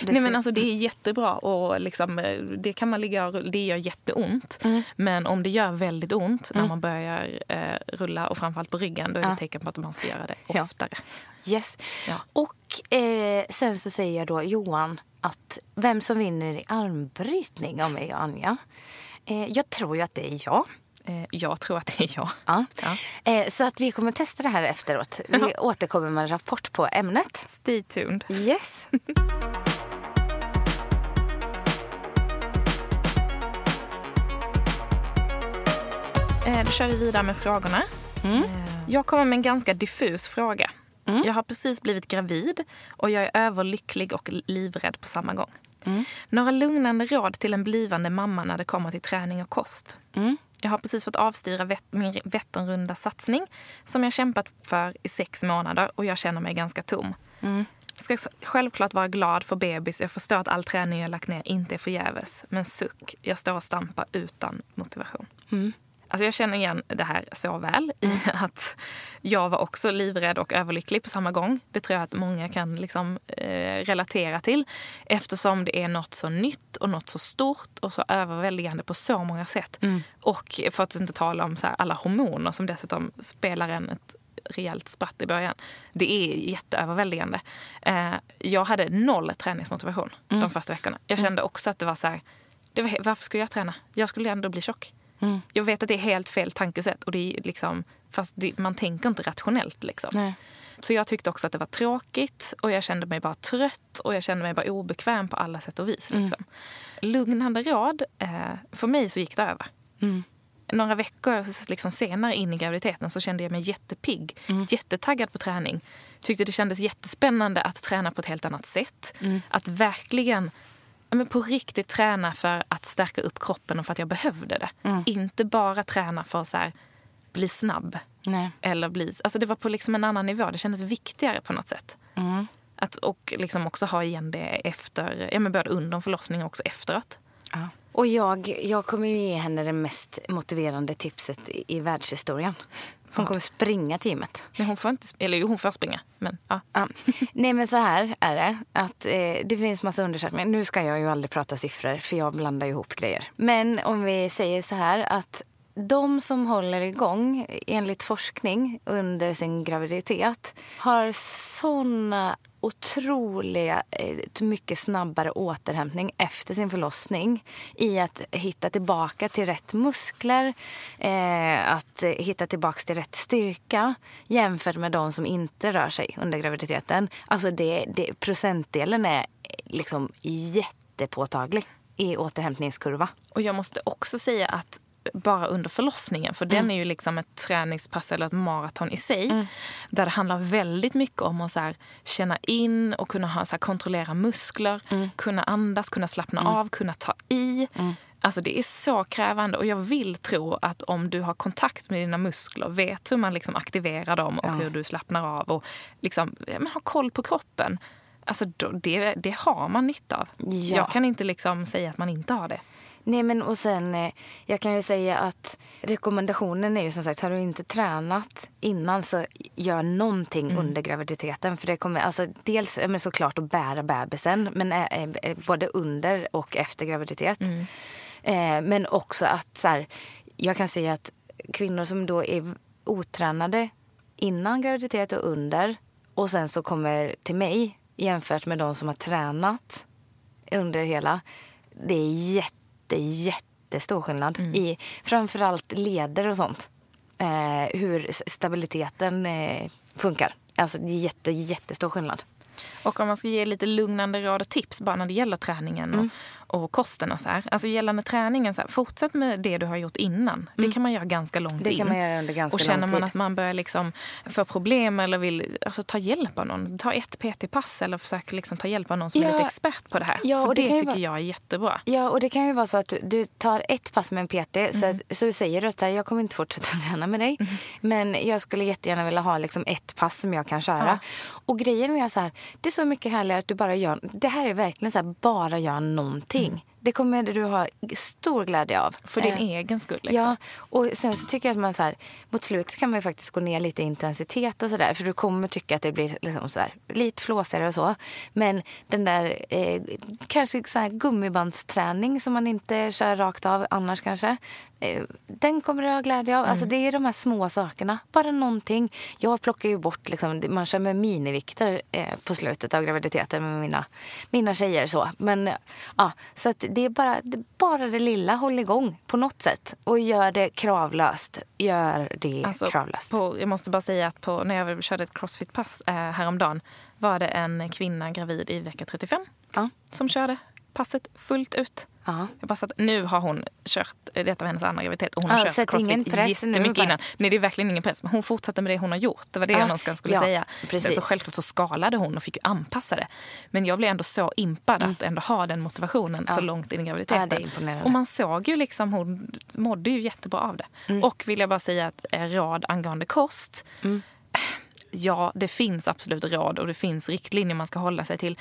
Du Nej, ser. men alltså, det är jättebra och liksom, det kan man ligga. Det gör jätteont. Mm. Men om det gör väldigt ont när man börjar eh, rulla och framförallt på ryggen då är det ett tecken på att man ska göra det Ja. oftare. Yes. Ja. Och eh, sen så säger jag då Johan att vem som vinner i armbrytning av mig och Anja. Eh, jag tror ju att det är jag. Eh, jag tror att det är jag. Ja. Ja. Eh, så att vi kommer testa det här efteråt. Vi Ja. återkommer med en rapport på ämnet. Stay tuned. Yes. (laughs) Eh, då kör vi vidare med frågorna. Eh, jag kommer med en ganska diffus fråga. Jag har precis blivit gravid och jag är överlycklig och livrädd på samma gång. Några lugnande råd till en blivande mamma när det kommer till träning och kost. Jag har precis fått avstyra vet- min Vätternrunda satsning som jag kämpat för i sex månader och jag känner mig ganska tom. Ska s- självklart vara glad för bebis. Jag förstår att all träning jag lagt ner inte är förgäves. Men suck, jag står och stampar utan motivation. Alltså jag känner igen det här så väl i (laughs) att jag var också livrädd och överlycklig på samma gång. Det tror jag att många kan liksom, eh, relatera till eftersom det är något så nytt och något så stort och så överväldigande på så många sätt. Och för att inte tala om så alla hormoner som dessutom spelar en ett rejält spratt i början. Det är jätteöverväldigande. Eh, jag hade noll träningsmotivation de första veckorna. Jag kände också att det var så här, det var, varför skulle jag träna? Jag skulle ändå bli tjock. Jag vet att det är helt fel tankesätt. Och det är liksom, fast det, man tänker inte rationellt. Liksom. Nej. Så jag tyckte också att det var tråkigt och jag kände mig bara trött och jag kände mig bara obekväm på alla sätt och vis. Liksom. Lugnande råd, eh, för mig så gick det över. Några veckor liksom senare in i graviditeten så kände jag mig jättepigg, jättetaggad på träning. Tyckte det kändes jättespännande att träna på ett helt annat sätt. Att verkligen men på riktigt träna för att stärka upp kroppen och för att jag behövde det. Inte bara träna för att så här, bli snabb. Nej. Eller bli, alltså det var på liksom en annan nivå. Det kändes viktigare på något sätt. Att, och liksom också ha igen det efter, ja, men både under en förlossning och också efteråt. Ja. Och jag, jag kommer ju ge henne det mest motiverande tipset i, i världshistorien. Hon kommer springa till gymmet. Men hon får inte, eller hon får springa. Men, ja. Ja. Nej men så här är det. Att, eh, det finns massa undersökningar. Nu ska jag ju aldrig prata siffror för jag blandar ihop grejer. Men om vi säger så här att de som håller igång enligt forskning under sin graviditet har såna otroligt eh, mycket snabbare återhämtning efter sin förlossning i att hitta tillbaka till rätt muskler, eh, att hitta tillbaka till rätt styrka jämfört med de som inte rör sig under graviditeten. Alltså det, det, procentdelen är eh, liksom jättepåtaglig i återhämtningskurva. Och jag måste också säga att bara under förlossningen, för den är ju liksom ett träningspass eller ett maraton i sig. Där det handlar väldigt mycket om att så här, känna in och kunna ha, så här, kontrollera muskler, kunna andas, kunna slappna av, kunna ta i. Alltså det är så krävande och jag vill tro att om du har kontakt med dina muskler, vet hur man liksom aktiverar dem och Ja. hur du slappnar av och liksom, men har koll på kroppen. Alltså det, det har man nytta av. Ja. Jag kan inte liksom säga att man inte har det. Nej men och sen, eh, jag kan ju säga att rekommendationen är ju som sagt, har du inte tränat innan så gör någonting under graviditeten. För det kommer, alltså dels men såklart att bära bebisen, men eh, eh, både under och efter graviditet. Eh, men också att så här, jag kan säga att kvinnor som då är otränade innan graviditet och under och sen så kommer till mig jämfört med de som har tränat under hela. Det är jätte, jättestor skillnad i framförallt leder och sånt. Eh, hur stabiliteten eh, funkar. Alltså jätte, jättestor skillnad. Och om man ska ge lite lugnande råd och tips bara när det gäller träningen och, och kosten och så här. Alltså gällande träningen, så här, fortsätt med det du har gjort innan. Det kan man göra ganska långt Det in. kan man göra under ganska och känner man att man börjar liksom få problem eller vill alltså, ta hjälp av någon, ta ett PT-pass eller försök liksom ta hjälp av någon som är Ja. lite expert på det här. Ja, För och det det, tycker vara- jag är jättebra. Ja, och det kan ju vara så att du, du tar ett pass med en PT. Så, att, så säger du att här, jag kommer inte fortsätta (laughs) träna med dig. Men jag skulle jättegärna vilja ha liksom ett pass som jag kan köra. Och grejen är så här, det är så mycket härligare att du bara gör, det här är verkligen så här, bara gör någonting. thing. Det kommer du ha stor glädje av. För din Eh, egen skull. Liksom. Ja, och sen så tycker jag att man så här, mot slutet kan man faktiskt gå ner lite i intensitet och sådär. För du kommer tycka att det blir liksom så här, lite flåsigare och så. Men den där eh, kanske så här gummibandsträning som man inte kör rakt av annars kanske. Eh, den kommer du ha glädje av. Alltså Mm. det är de här små sakerna. Bara någonting. Jag plockar ju bort, liksom, man kör med minivikter eh, på slutet av graviditeten med mina, mina tjejer. Så. Men, ja, så att det är bara det, bara det lilla. Håll igång på något sätt. Och gör det kravlöst. Gör det Alltså, kravlöst. på, jag måste bara säga att på, när jag körde ett crossfit-pass eh, häromdagen var det en kvinna gravid i vecka 35 Ja. som körde passet fullt ut. Ja. Jag bara så att nu har hon kört, detta var hennes andra graviditet och hon har Ja, kört crossfit ingen press nu jättemycket bara. innan. Nej det är verkligen ingen press men hon fortsatte med det hon har gjort. Det var det Ja, jag någonstans skulle ja, säga. precis. Så självklart så skalade hon och fick ju anpassa det. Men jag blev ändå så impad att ändå ha den motivationen så långt in i graviditeten. Mm. Ja, det är imponerande. och man såg ju liksom, hon mådde ju jättebra av det. Mm. Och vill jag bara säga att eh, råd angående kost. Mm. Ja, det finns absolut råd och det finns riktlinjer man ska hålla sig till.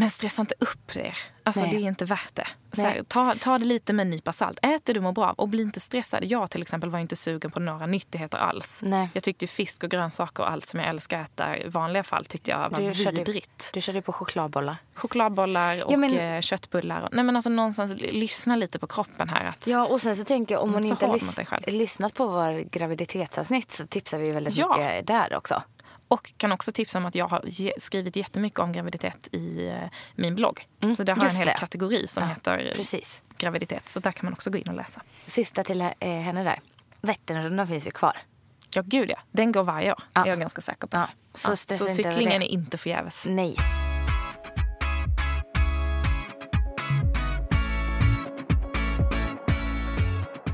Men stressa inte upp er. Alltså Nej. det är inte värt det. Här, ta, ta det lite med en nypa salt. Ät det du mår bra av och bli inte stressad. Jag till exempel var inte sugen på några nyttigheter alls. Nej. Jag tyckte fisk och grönsaker och allt som jag älskar att äta i vanliga fall tyckte jag var Du körde, vidrigt. du körde på chokladbollar. Chokladbollar och Ja, men- eh, köttbullar. Nej men alltså någonstans lyssna lite på kroppen här. Att, Ja, och sen så tänker jag om man så inte har lys- lyssnat på vår graviditetsavsnitt så tipsar vi väldigt Ja. mycket där också. Och kan också tipsa om att jag har skrivit jättemycket om graviditet i eh, min blogg. så där har jag en hel det. kategori som Ja, heter precis. graviditet. Så där kan man också gå in och läsa. Sista till eh, henne där. Vätternrundan finns ju kvar. Ja, gud ja. Den går varje år. Ja. är jag ganska säker på. Ja, så stressa så cyklingen är inte förgäves. Nej.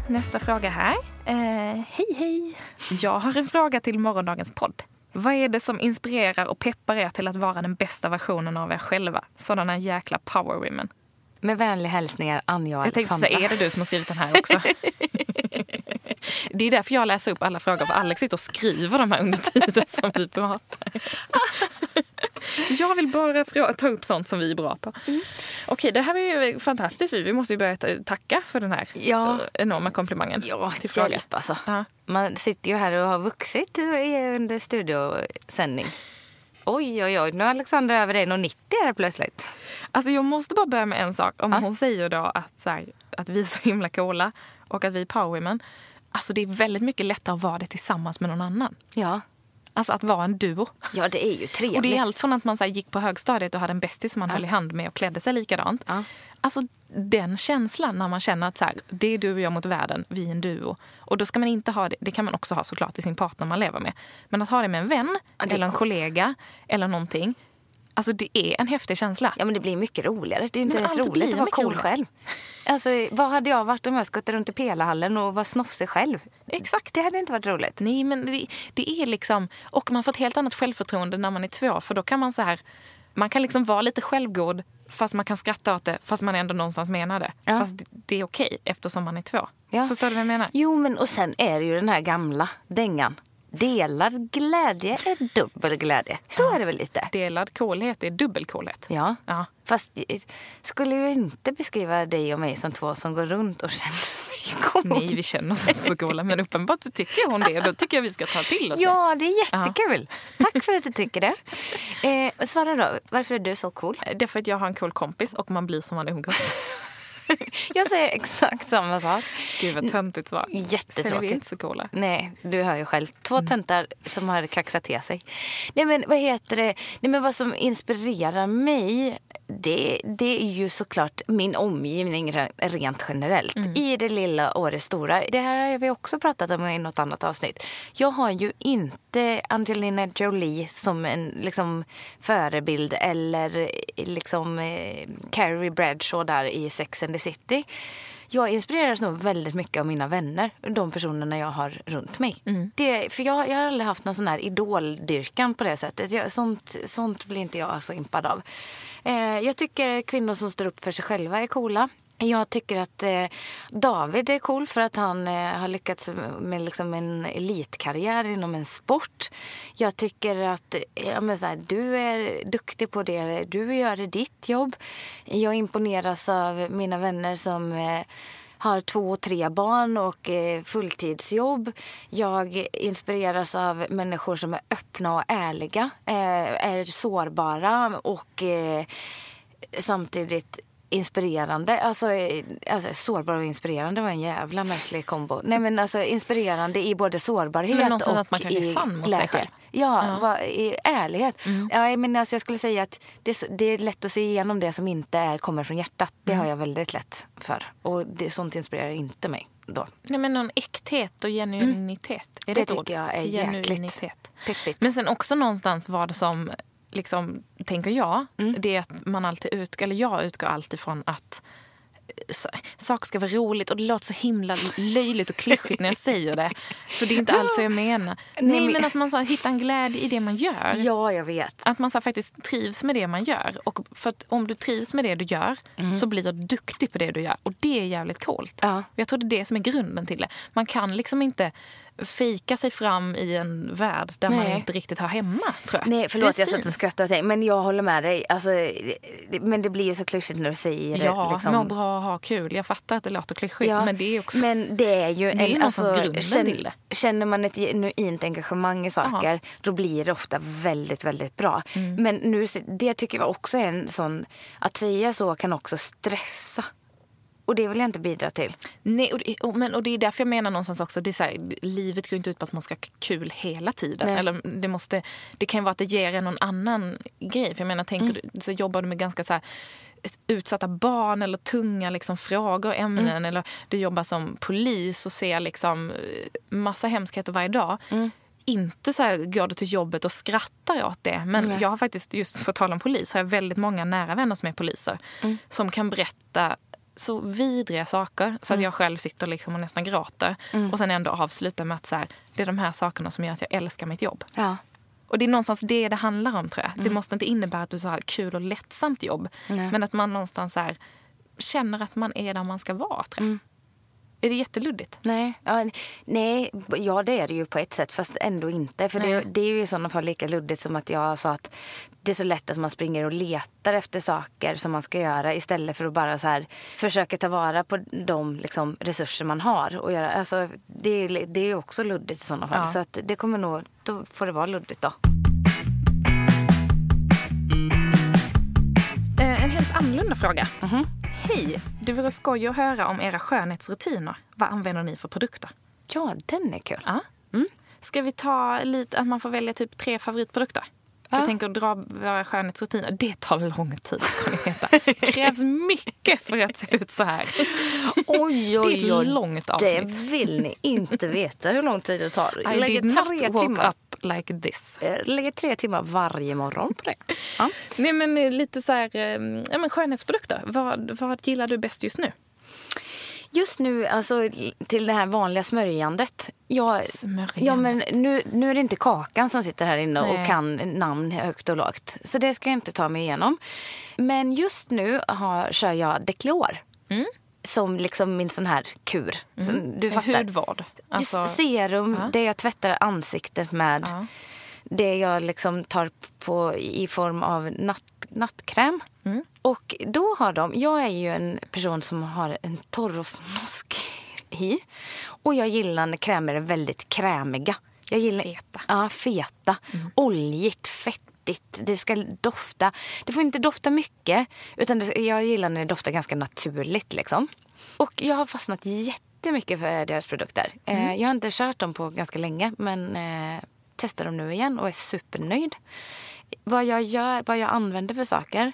Nästa fråga här. Eh, hej, hej. Jag har en fråga till morgondagens podd. Vad är det som inspirerar och peppar er till att vara den bästa versionen av er själva? Sådana jäkla power women. Med vänliga hälsningar Anja och Jag tänkte Alexandra. är det du som har skrivit den här också? (laughs) det är därför jag läser upp alla frågor, för Alex sitter och skriver de här under tiden som vi pratar. Jag vill bara ta upp sånt som vi är bra på. Okej, det här är ju fantastiskt. Vi måste ju börja ta- tacka för den här Ja. eh, enorma komplimangen. Ja, till fråga. hjälp alltså. Ja. Man sitter ju här och har vuxit i- under studiosändning. Oj, oj, oj. Nu har Alexandra över 1,90 här plötsligt. Alltså jag måste bara börja med en sak. Om Ja. hon säger då att, så här, att vi är så himla coola och att vi är powerwomen. Alltså det är väldigt mycket lättare att vara det tillsammans med någon annan. Ja, Alltså att vara en duo. ja det är ju trevligt. Och det är allt från att man så gick på högstadiet och hade en bästis som man höll i hand med och klädde sig likadant. Ja. Alltså den känslan när man känner att så här, det är du och jag mot världen, vi är en duo. Och då ska man inte ha det, det kan man också ha såklart i sin partner man lever med. Men att ha det med en vän, Ja, eller en kollega eller någonting. Alltså det är en häftig känsla. Ja, men det blir mycket roligare. Det är inte Men ens roligt att vara cool roligare. själv. Alltså, vad hade jag varit om jag skuttade runt i Pelahallen och var snofsig själv? Exakt. Det hade inte varit roligt. Nej, men det, det är liksom... Och man får ett helt annat självförtroende när man är två. För då kan man så här... Man kan liksom vara lite självgod fast man kan skratta åt det fast man ändå någonstans menar det. Ja. Fast det, det är okej eftersom man är två. Ja. Förstår du vad jag menar? Jo, men och sen är det ju den här gamla dängan. Delad glädje är dubbel glädje. Så är det väl lite? Delad coolhet är dubbel coolhet. Ja. Ja. Fast eh, skulle ju inte beskriva dig och mig som två som går runt och känner sig coola. Nej, vi känner oss inte så coola. Men uppenbart så tycker hon det. Då tycker jag vi ska ta till oss. Ja, det är jättekul. Tack för att du tycker det. Eh, svara då, varför är du så cool? Det är för att jag har en cool kompis och man blir som man umgås. (laughs) Jag säger exakt samma sak. Gud vad töntigt svar. Sen är vi Jättetråkigt. inte så coola. Nej, du hör ju själv. Två Mm. töntar som har kaxat till sig. Nej men vad heter det? Nej men vad som inspirerar mig det, det är ju såklart min omgivning re- rent generellt. Mm. I det lilla och det stora. Det här har vi också pratat om i något annat avsnitt. Jag har ju inte Angelina Jolie som en liksom, förebild eller eh, liksom eh, Carrie Bradshaw där i Sex and the City. Jag inspireras nog väldigt mycket av mina vänner, de personerna jag har runt mig. Det, för jag, jag har aldrig haft någon sån här idoldyrkan på det sättet. Jag, sånt, sånt blir inte jag så impad av. Eh, jag tycker kvinnor som står upp för sig själva är coola. Jag tycker att eh, David är cool för att han eh, har lyckats med liksom en elitkarriär inom en sport. Jag tycker att eh, ja, men så här, du är duktig på det du gör i ditt jobb. Jag imponeras av mina vänner som eh, har två och tre barn och eh, fulltidsjobb. Jag inspireras av människor som är öppna och ärliga, eh, är sårbara och eh, samtidigt inspirerande. Alltså, eh, alltså sårbar och inspirerande var en jävla märklig kombo. Nej men alltså inspirerande i både sårbarhet och att man kan i sann mot sig själv. Ja, Ja. va, i ärlighet. Mm. Ja, men alltså, jag skulle säga att det, det är lätt att se igenom det som inte är, kommer från hjärtat. Det Mm. har jag väldigt lätt för. Och det, sånt inspirerar inte mig då. Nej, men någon äkthet och genuinitet. Är det, Det ett ord? tycker jag är jäkligt. Peppigt. Men sen också någonstans vad som, liksom, tänker jag, Mm. det är att man alltid utgår, eller jag utgår alltid från att eh, saker ska vara roligt och det låter så himla löjligt och klyschigt när jag säger det. För det är inte alls så jag menar. (laughs) Nej, men- men att man så här, hittar en glädje i det man gör. Ja, jag vet. Att man så här, faktiskt trivs med det man gör. Och för att om du trivs med det du gör så blir du duktig på det du gör. Och det är jävligt coolt. Mm. Ja. Jag tror det är det som är grunden till det. Man kan liksom inte fika sig fram i en värld där man Nej. inte riktigt har hemma. Tror jag. Nej, förlåt Det jag satt och skrattade. Men jag håller med dig. Alltså, det, men det blir ju så klyschigt när du säger Ja, det. Liksom. må bra och ha kul. Jag fattar att det låter klyschigt. Ja, men det är också... men det är ju Det är en, alltså, grunden känn- till det. Känner man ett genuint engagemang i saker då blir det ofta väldigt, väldigt bra. Mm. Men nu, det tycker jag också är en sån... Att säga så kan också stressa. Och det vill jag inte bidra till. Nej, och, det- och, men, och det är därför jag menar någonstans också, det är så här, livet går inte ut på att man ska ha kul hela tiden. Nej. Eller det, måste, det kan ju vara att det ger en någon annan grej. För jag menar, tänker Mm. du, så jobbar du med ganska så här, utsatta barn eller tunga liksom, frågor, ämnen. Mm. Eller du jobbar som polis och ser liksom, massa hemskheter varje dag. Mm. Inte så här, går du till jobbet och skrattar åt det. Men Nej. jag har faktiskt, just att tala om polis, har jag väldigt många nära vänner som är poliser. Mm. Som kan berätta så vidriga saker så att jag själv sitter liksom och nästan gråter. Och sen ändå avsluta med att så här, det är de här sakerna som gör att jag älskar mitt jobb. Ja. Och det är någonstans det det handlar om tror jag. Det måste inte innebära att du så har kul och lättsamt jobb. Nej. Men att man någonstans så här, känner att man är där man ska vara tror jag. Är det jätteluddigt? Nej, ja, nej, ja det är det ju på ett sätt fast ändå inte. För det, det är ju i sådana fall lika luddigt som att jag sa att det är så lätt att man springer och letar efter saker som man ska göra istället för att bara så här försöka ta vara på de liksom, resurser man har. Och göra. Alltså, det, är, det är ju också luddigt i sådana fall. Ja. Så att det kommer nog, då får det vara luddigt då. Annorlunda fråga. Mhm. Hej! Det vore skoj att höra om era skönhetsrutiner. Vad använder ni för produkter? Ja, den är kul. Ja. Ska vi ta lite att man får välja typ tre favoritprodukter? För Jag tänker dra våra skönhetsrutiner. Det tar lång tid ska ni veta. (laughs) Det krävs mycket för att se ut så här. Oj, Det är ett långt Det avsnitt. vill ni inte veta hur lång tid det tar. Jag I lägger did not tre woke timmar. up like this. Jag lägger tre timmar varje morgon på det. Ja. Nej men eh, lite så här, eh, ja, men skönhetsprodukter. Vad, vad gillar du bäst just nu? Just nu, alltså till det här vanliga smörjandet. Jag, Smörjandet. Ja, men nu, nu är det inte Kakan som sitter här inne Nej. och kan namn högt och lågt. Så det ska jag inte ta mig igenom. Men just nu har, kör jag Decleor. Mm. Som liksom min sån här kur. Som, du fattar. Hudvård. Alltså, serum, Ja. det jag tvättar ansiktet med. Ja. Det jag liksom tar på i form av natt, nattkräm. Mm. Och då har de, jag är ju en person som har en torr och fnosk hy. Och jag gillar när krämer är väldigt krämiga. Jag gillar, Feta. Ja, feta. Oljigt, fettigt. Det ska dofta. Det får inte dofta mycket. Utan det, jag gillar när det doftar ganska naturligt. Liksom. Och jag har fastnat jättemycket för deras produkter. Eh, jag har inte kört dem på ganska länge. Men eh, testar dem nu igen och är supernöjd. Vad jag gör, vad jag använder för saker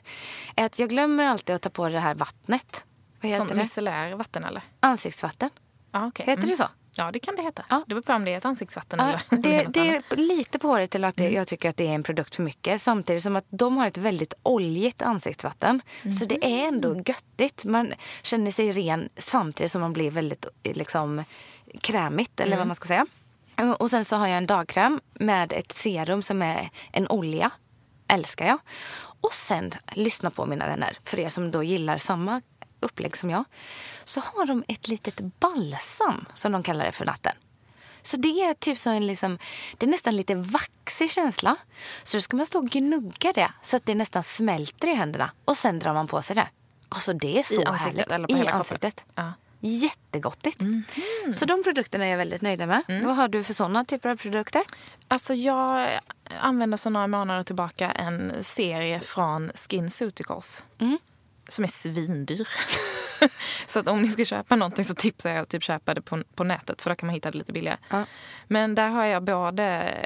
är att jag glömmer alltid att ta på det här vattnet. Vad heter som det? micellär vatten eller? Ansiktsvatten. Ja, okej. Heter Mm. det så? Ja, det kan det heta. Ja. Det beror på om det är ett ansiktsvatten Ja, eller det, (laughs) det är lite på det till att det, jag tycker att det är en produkt för mycket. Samtidigt som att de har ett väldigt oljigt ansiktsvatten. Så det är ändå göttigt. Man känner sig ren samtidigt som man blir väldigt liksom, krämigt, eller vad man ska säga. Och sen så har jag en dagkräm med ett serum som är en olja. Älskar jag. Och sen lyssna på mina vänner, för er som då gillar samma upplägg som jag. Så har de ett litet balsam, som de kallar det för natten. Så det är typ som en liksom, det är nästan lite vaxig känsla. Så då ska man stå och gnugga det så att det nästan smälter i händerna. Och sen drar man på sig det. Alltså det är så I härligt. eller på I hela ansiktet. Ja. Jättegottigt. Så de produkterna är jag väldigt nöjda med. Vad har du för sådana typer av produkter? Alltså jag använder sedan några månader tillbaka en serie från SkinCeuticals. Som är svindyr. (laughs) så att om ni ska köpa någonting så tipsar jag att typ köpa det på, på nätet för då kan man hitta det lite billigare. Ja. Men där har jag både,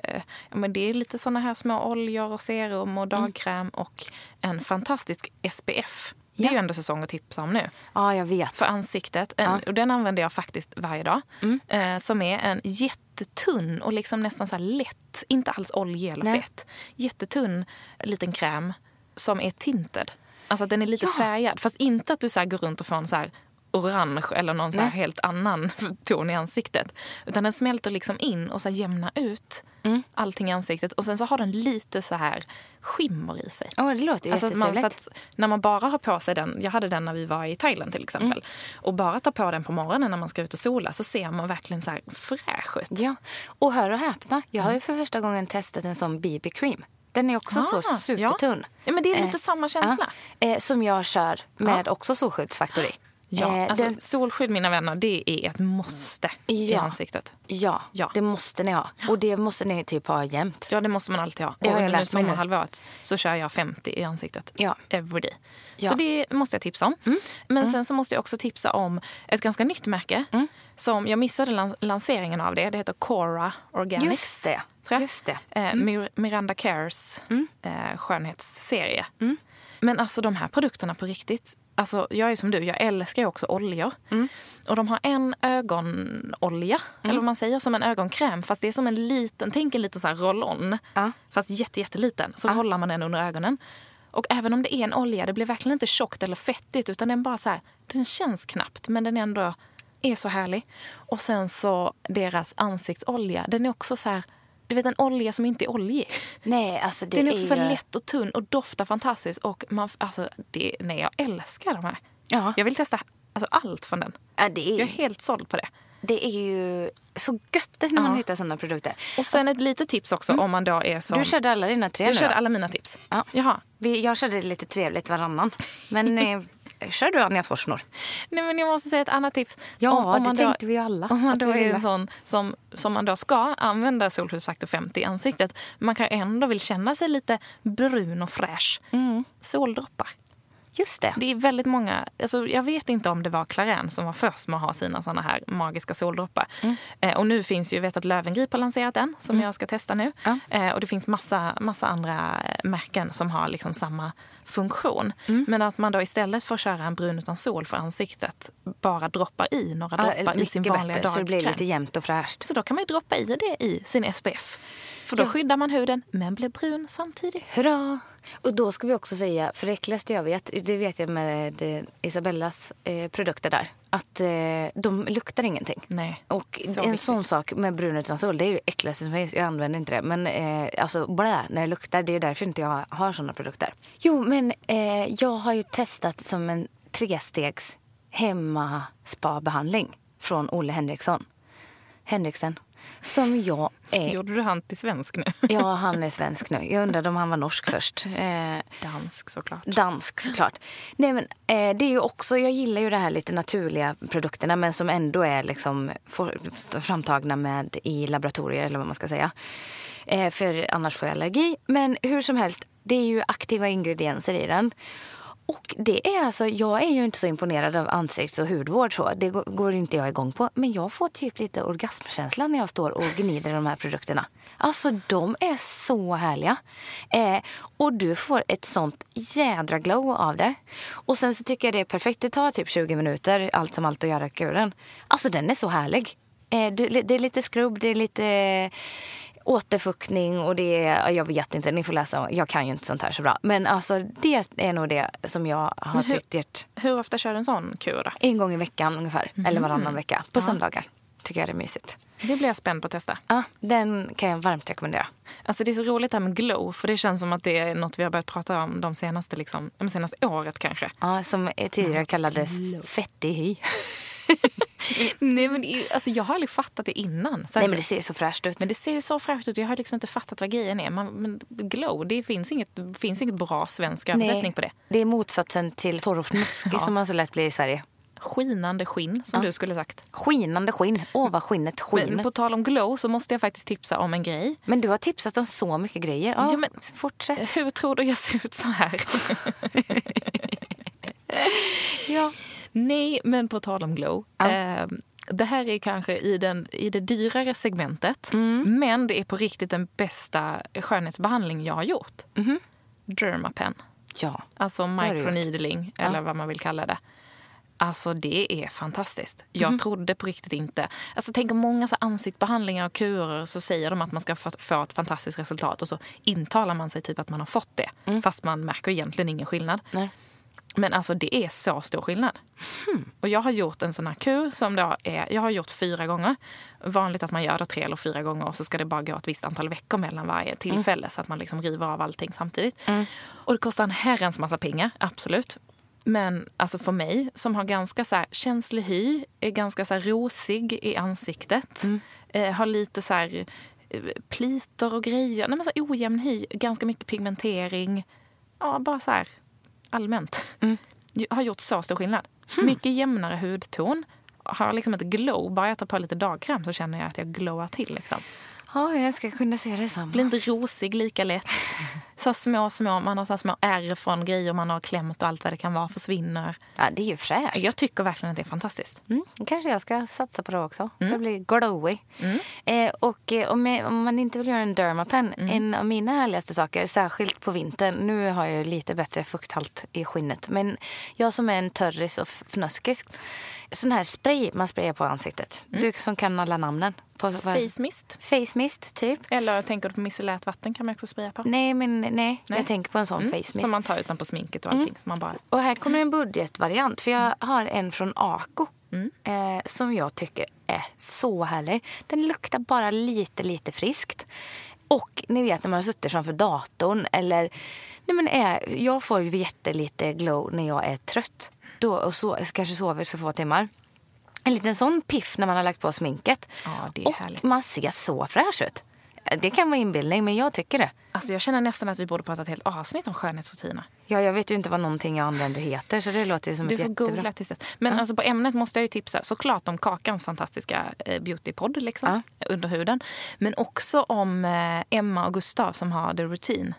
ja, men det är lite såna här små oljor och serum och dagkräm och en fantastisk SPF. Det är Ja. ju ändå säsong att tipsa om nu. Ja, jag vet. För ansiktet. En, Och den använder jag faktiskt varje dag. Eh, som är en jättetunn och liksom nästan så lätt, inte alls olja eller Nej. fett. Jättetunn liten kräm som är tinted. Alltså att den är lite färgad. Fast inte att du så går runt och får en så här orange eller någon så helt annan (laughs) ton i ansiktet. Utan den smälter liksom in och så jämnar ut allting i ansiktet. Och sen så har den lite så här skimmer i sig. Ja, det låter Alltså man, så att när man bara har på sig den, jag hade den när vi var i Thailand till exempel, Mm. och bara tar på den på morgonen när man ska ut och sola så ser man verkligen så här fräsch ut. Ja, och hör och häpna. Jag har ju för första gången testat en sån BB-cream. Den är också så Ah, supertunn. Ja. ja, men det är lite Eh, samma känsla. Ja, eh, som jag kör med också solskyddsfaktor i. Ja, Eh, alltså, den- solskydd mina vänner, det är ett måste i Ja. ansiktet. ja, Ja. det måste ni ha. Och det måste ni typ ha jämt. Ja, det måste man alltid ha. Det har och jag under lärt mig nu. sommarhalvåret så kör jag 50 i ansiktet. Ja. Every day. Ja. Så det måste jag tipsa om. Mm. Men sen så måste jag också tipsa om ett ganska nytt märke. Som jag missade lan- lanseringen av det. Det heter Cora Organics. Just det. Just det. Eh, Mir- Miranda Cares eh, skönhetsserie. Men alltså de här produkterna på riktigt. Alltså, jag är som du, jag älskar ju också oljor. Och de har en ögonolja, eller vad man säger, som en ögonkräm. Fast det är som en liten, tänk en liten så roll-on. Ja. Fast jätte, jätteliten. Så rollar man den under ögonen. Och även om det är en olja, det blir verkligen inte tjockt eller fettigt. Utan den bara så här, den känns knappt men den ändå är så härlig. Och sen så deras ansiktsolja, den är också så här, du vet en olja som inte är oljig. Nej, alltså det Den är också så lätt och tunn och doftar fantastiskt. Och man, alltså, det, nej, jag älskar de här. Ja. Jag vill testa alltså, allt från den. Ja, det, är Jag är helt såld på det. Det är ju så göttigt när man Ja. hittar såna produkter. Och sen ett litet tips också om man då är som... Du körde alla dina tre jag körde alla mina tips. Ja. Jaha. Jag körde lite trevligt varannan. Men (laughs) eh, kör du Anja Forsnor? Nej, men jag måste säga ett annat tips. Ja, det man tänkte vi ju alla Om man då är en sån som, som man då ska använda solskyddsfaktor 50 i ansiktet. Man kan ändå vill känna sig lite brun och fräsch. Mm. Soldroppar. Just det. Det är väldigt många, alltså jag vet inte om det var Clarence som var först med att ha sina såna här magiska soldroppar. Mm. Eh, och nu finns ju, jag vet att Löwengrip har lanserat en som jag ska testa nu. Ja. Eh, och det finns massa, massa andra eh, märken som har liksom samma funktion. Mm. Men att man då istället för att köra en brun utan sol för ansiktet bara droppar i några Ja, droppar i sin vanliga bättre, så det blir dagkräm. lite jämnt och fräscht. Så då kan man ju droppa i det i sin SPF. För då Ja. skyddar man huden men blir brun samtidigt. Hurra! Och då ska vi också säga, för det äckligaste jag vet, det vet jag med eh, Isabellas eh, produkter där, att eh, de luktar ingenting. Nej, Och så en viktigt. sån sak med brun utan sol, det är det äckligaste som finns. Jag använder inte det. Men eh, alltså blä, när det luktar, det är därför inte jag har såna produkter. Jo, men eh, jag har ju testat som en trestegs hemma spa-behandling från Olle Henriksson. Henriksen. Som jag är... Gjorde du han till svensk nu? (laughs) Ja, han är svensk nu. Jag undrade om han var norsk först. Eh, Dansk såklart. dansk såklart. Nej, men, eh, det är ju också, jag gillar ju det här lite naturliga produkterna men som ändå är liksom for, framtagna med i laboratorier eller vad man ska säga. Eh, för annars får jag allergi. Men hur som helst, det är ju aktiva ingredienser i den. Och det är alltså, jag är ju inte så imponerad av ansikts och hudvård så. Det går- inte jag igång på. Men jag får typ lite orgasmkänsla när jag står och gnider de här produkterna. Alltså de är så härliga. Eh, och du får ett sånt jädra glow av det. Och sen så tycker jag det är perfekt. Det tar typ 20 minuter, allt som allt att göra kuren. Alltså den är så härlig. Eh, du, det är lite skrubb, det är lite återfuktning och det är, jag vet inte, ni får läsa. Jag kan ju inte sånt här så bra. Men alltså det är nog det som jag har hur- tyckt Hur ofta kör du en sån kur en gång i veckan ungefär. Eller varannan vecka. På söndagar. tycker jag det är mysigt. Det blir jag spänd på att testa. Ja, den kan jag varmt rekommendera. Alltså det är så roligt det här med glow, för det känns som att det är något vi har börjat prata om de senaste, liksom, de senaste året kanske. Ja, som tidigare kallades fettig hy. (laughs) Nej, men alltså, jag har aldrig fattat det innan. Så Nej men det ser så fräscht ut. Men det ser ju så fräscht ut. Jag har liksom inte fattat vad grejen är. Man, men glow, det finns inget, finns inget bra svensk översättning på det. det är motsatsen till torr och fnuskig Ja. som man så lätt blir i Sverige. Skinande skinn, som du skulle sagt. Skinande skinn. Åh, vad skinnet skiner. Men på tal om glow så måste jag faktiskt tipsa om en grej. Men du har tipsat om så mycket grejer. Ja, Ja, men- Fortsätt. Hur tror du jag ser ut så här? (laughs) (laughs) Ja. Nej, men på tal om glow. Eh, det här är kanske i, den, i det dyrare segmentet. Men det är på riktigt den bästa skönhetsbehandling jag har gjort. Dermapen. ja. Alltså microneedling, eller vad man vill kalla det. Alltså det är fantastiskt. Jag Mhm. trodde på riktigt inte. Alltså tänk om många så ansiktsbehandlingar och kurer så säger de att man ska få, ett fantastiskt resultat och så intalar man sig typ att man har fått det. Fast man märker egentligen ingen skillnad. Mm. Nej. Men alltså det är så stor skillnad. Hmm. Och jag har gjort en sån här kur som då är, jag har gjort fyra gånger. Vanligt att man gör det tre eller fyra gånger och så ska det bara gå ett visst antal veckor mellan varje tillfälle så att man liksom river av allting samtidigt. Och det kostar en herrans massa pengar, absolut. Men alltså för mig som har ganska så här känslig hy, är ganska så rosig i ansiktet, eh, har lite så här eh, plitor och grejer, Nej, men så ojämn hy, ganska mycket pigmentering. Ja, bara så här allmänt. Jag har gjort så stor skillnad. Mycket jämnare hudton. Har liksom ett glow. Bara jag tar på lite dagkräm så känner jag att jag glowar till. Liksom. ja, jag ska kunna se detsamma. Blir inte rosig lika lätt. (laughs) Så små, små, man har så små ärr från grejer man har klämt och allt vad det kan vara försvinner. Ja, det är ju fräscht. Jag tycker verkligen att det är fantastiskt. Mm, kanske jag ska satsa på det också. Så jag blir glowy. Mm. Eh, och eh, om, jag, om man inte vill göra en dermapen, Mm. en av mina härligaste saker, särskilt på vintern, nu har jag lite bättre fukthalt i skinnet, men jag som är en törris och f- fnöskisk, sån här spray man sprayar på ansiktet. Du som kan alla namnen. På, Mm. Face mist. Face mist, typ. Eller tänker du på micellärt vatten kan man också spraya på. Nej, men nej, Nej. jag tänker på en sån Mm. face mist. Som man tar utanpå sminket och allting. Så man bara, Och här kommer en budgetvariant. För jag har en från Ako. Mm. Eh, som jag tycker är så härlig. Den luktar bara lite, lite friskt. Och ni vet när man har suttit framför datorn eller... Nej men är, jag får jättelite glow när jag är trött. Då, och så, kanske sover för få timmar. En liten sån piff när man har lagt på sminket. Ja, och härligt. man ser så fräsch ut. Det kan vara inbildning, men jag tycker det. alltså jag känner nästan att vi borde prata ett helt avsnitt om skönhetsrutiner. Ja, jag vet ju inte vad någonting jag använder heter, så det låter som Du ett får jättebra... googla tills dess. Men alltså på ämnet måste jag ju tipsa såklart om Kakans fantastiska eh, beautypodd liksom, under huden. Men också om eh, Emma och Gustav som har The Routine.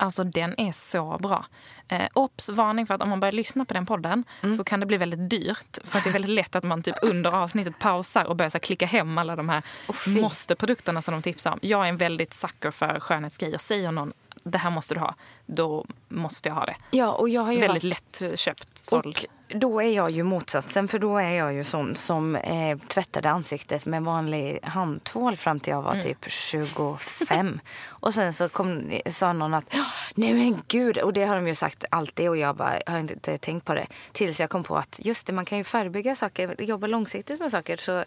Alltså den är så bra. Eh, obs, varning för att om man börjar lyssna på den podden så kan det bli väldigt dyrt. För att det är väldigt lätt att man typ under avsnittet pausar och börjar så klicka hem alla de här fy. måste-produkterna som de tipsar om. Jag är en väldigt sucker för skönhetsgrejer. Säger någon det här måste du ha, då måste jag ha det. Ja, och jag har ju Väldigt varit... lätt köpt, såld. Och då är jag ju motsatsen, för då är jag ju sån som eh, tvättade ansiktet med vanlig handtvål fram till jag var typ 25. och sen så kom, sa någon att nej men gud, och det har de ju sagt alltid och jag bara har inte tänkt på det. Tills jag kom på att just det, man kan ju förebygga saker, jobba långsiktigt med saker så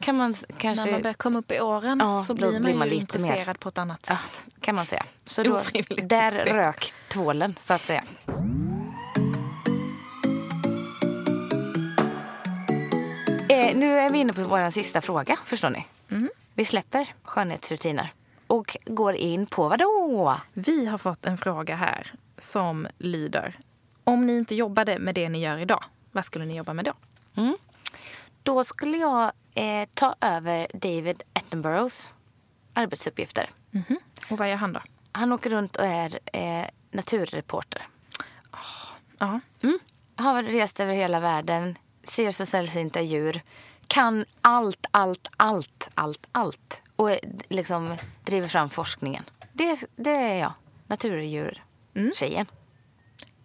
kan man kanske... När man börjar komma upp i åren Ja, så blir man, blir man ju lite mer- intresserad på ett annat Ja, sätt. kan man säga. Så då, där rök tvålen, så att säga. Nu är vi inne på vår sista fråga, förstår ni. Vi släpper skönhetsrutiner och går in på vad då? Vi har fått en fråga här som lyder. Om ni inte jobbade med det ni gör idag, vad skulle ni jobba med då? Då skulle jag eh, ta över David Attenboroughs arbetsuppgifter. Och vad gör han då? Han åker runt och är eh, naturreporter. Ja. Har rest över hela världen, ser så sällsynta djur, kan allt, allt, allt, allt, allt. Och eh, liksom driver fram forskningen. Det, det är jag. Naturdjur-tjejen.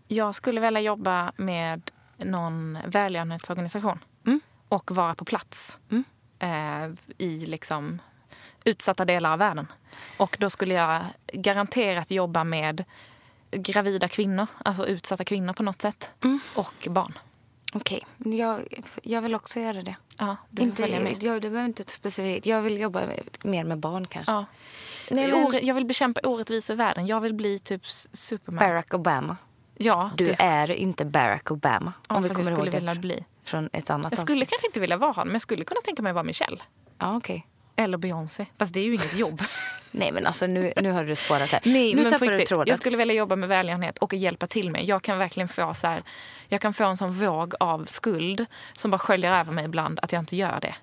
Jag skulle vilja jobba med någon välgörenhetsorganisation Mm. och vara på plats eh, i liksom utsatta delar av världen. Och då skulle jag garanterat jobba med gravida kvinnor, alltså utsatta kvinnor på något sätt, Mm. och barn. Okej, jag, jag vill också göra det. Ja, du Inte, följa med. jag, det behöver inte specifikt. Jag vill jobba med, mer med barn kanske. Ja. Nej, men- Jag vill bekämpa orättvisor i världen. Jag vill bli typ Superman. Barack Obama. Ja, Du det- är inte Barack Obama. Ja, om vi jag kommer ihåg skulle det vilja bli. från ett annat Jag skulle avsnitt. kanske inte vilja vara han, men jag skulle kunna tänka mig att vara Michelle. Ja, okej. Eller Beyoncé. Fast det är ju inget jobb. (laughs) Nej, men alltså nu, nu har du spårat här. Nej, nu men tappar du tråden. Jag skulle vilja jobba med välgörenhet och hjälpa till mig. Jag kan verkligen få så här, jag kan få en sån våg av skuld som bara sköljer över mig ibland att jag inte gör det.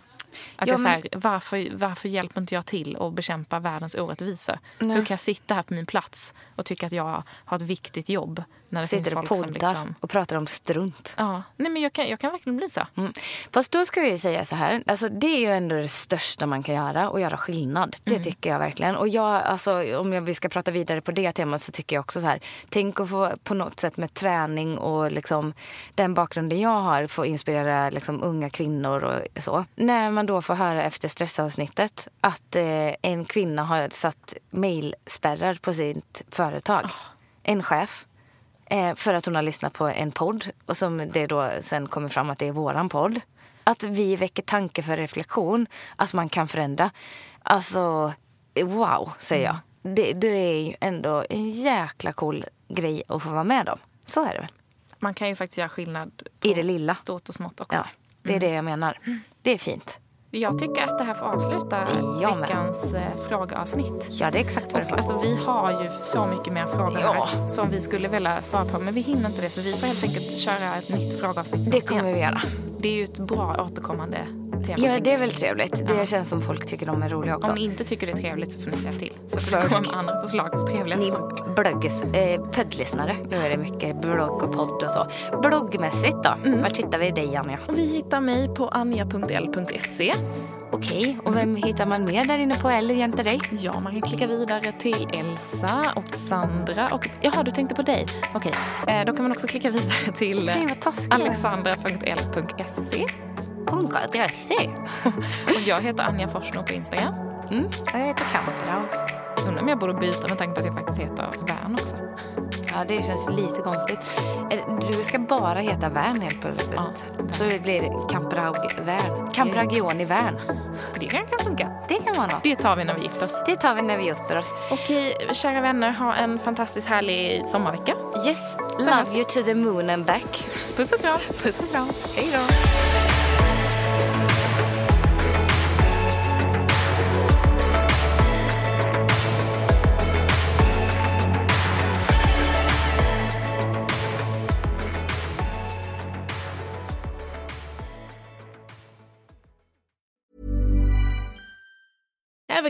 Att Ja, jag så men- här, varför, varför hjälper inte jag till att bekämpa världens orättvisor? Nej. Hur kan jag sitta här på min plats och tycka att jag har ett viktigt jobb? När det Sitter och poddar liksom... och pratar om strunt. Ja, nej men jag kan, jag kan verkligen bli så. Mm. Fast då ska vi säga så här, alltså det är ju ändå det största man kan göra, att göra skillnad. Det Mm. tycker jag verkligen. Och jag, alltså, om jag, vi ska prata vidare på det temat så tycker jag också så här, tänk att få på något sätt med träning och liksom den bakgrunden jag har, få inspirera liksom unga kvinnor och så. När man då får höra efter stressavsnittet att eh, en kvinna har satt mailspärrar på sitt företag. En chef. Eh, för att hon har lyssnat på en podd och som det då sen kommer fram att det är våran podd. Att vi väcker tanke för reflektion, att man kan förändra. Alltså, wow, säger jag. Det, det är ju ändå en jäkla cool grej att få vara med om. Så är det väl. Man kan ju faktiskt göra skillnad på I det lilla. stort och smått också. Ja, det är det jag menar. Det är fint. Jag tycker att det här får avsluta med. veckans eh, frågeavsnitt. Ja, det är exakt vad det får. alltså, vi har ju så mycket mer frågor Ja. här som vi skulle vilja svara på. Men vi hinner inte det så vi får helt enkelt köra ett nytt frågeavsnitt Det kommer igen. vi göra. Det är ju ett bra återkommande tema. Ja, det är väl trevligt. Det känns som folk tycker de är roliga också. Om ni inte tycker det är trevligt så får ni säga till. Så får vi komma andra förslag på trevliga Ni saker. blogges, eh, poddlyssnare. Nu är det mycket blogg och podd och så. Bloggmässigt då? Mm. Var hittar vi dig Anja? Vi hittar mig på anja.l.se. Okej, och vem hittar man mer där inne på L jämte dig? Ja, man kan klicka vidare till Elsa och Sandra. Och, jaha, du tänkte på dig. Okej, eh, då kan man också klicka vidare till alexandra.l.se. Punka, det är det. Och jag heter Anja Forsno på Instagram. Mm, jag heter Kamprau. Undrar om jag borde byta med tanke på att jag faktiskt heter Värn också. Ja, det känns lite konstigt. Eh, Du ska bara heta Värn helt plötsligt. Ja. Så det blir Kampraug Värn. Kampragioni Värn. Det kan kanske funka. Det kan vara något. Det tar vi när vi gifter oss. Det tar vi när vi gifter oss. Okej, kära vänner, ha en fantastiskt härlig sommarvecka. Yes, love you to the moon and back. Puss och kram. Puss och kram. Hej då.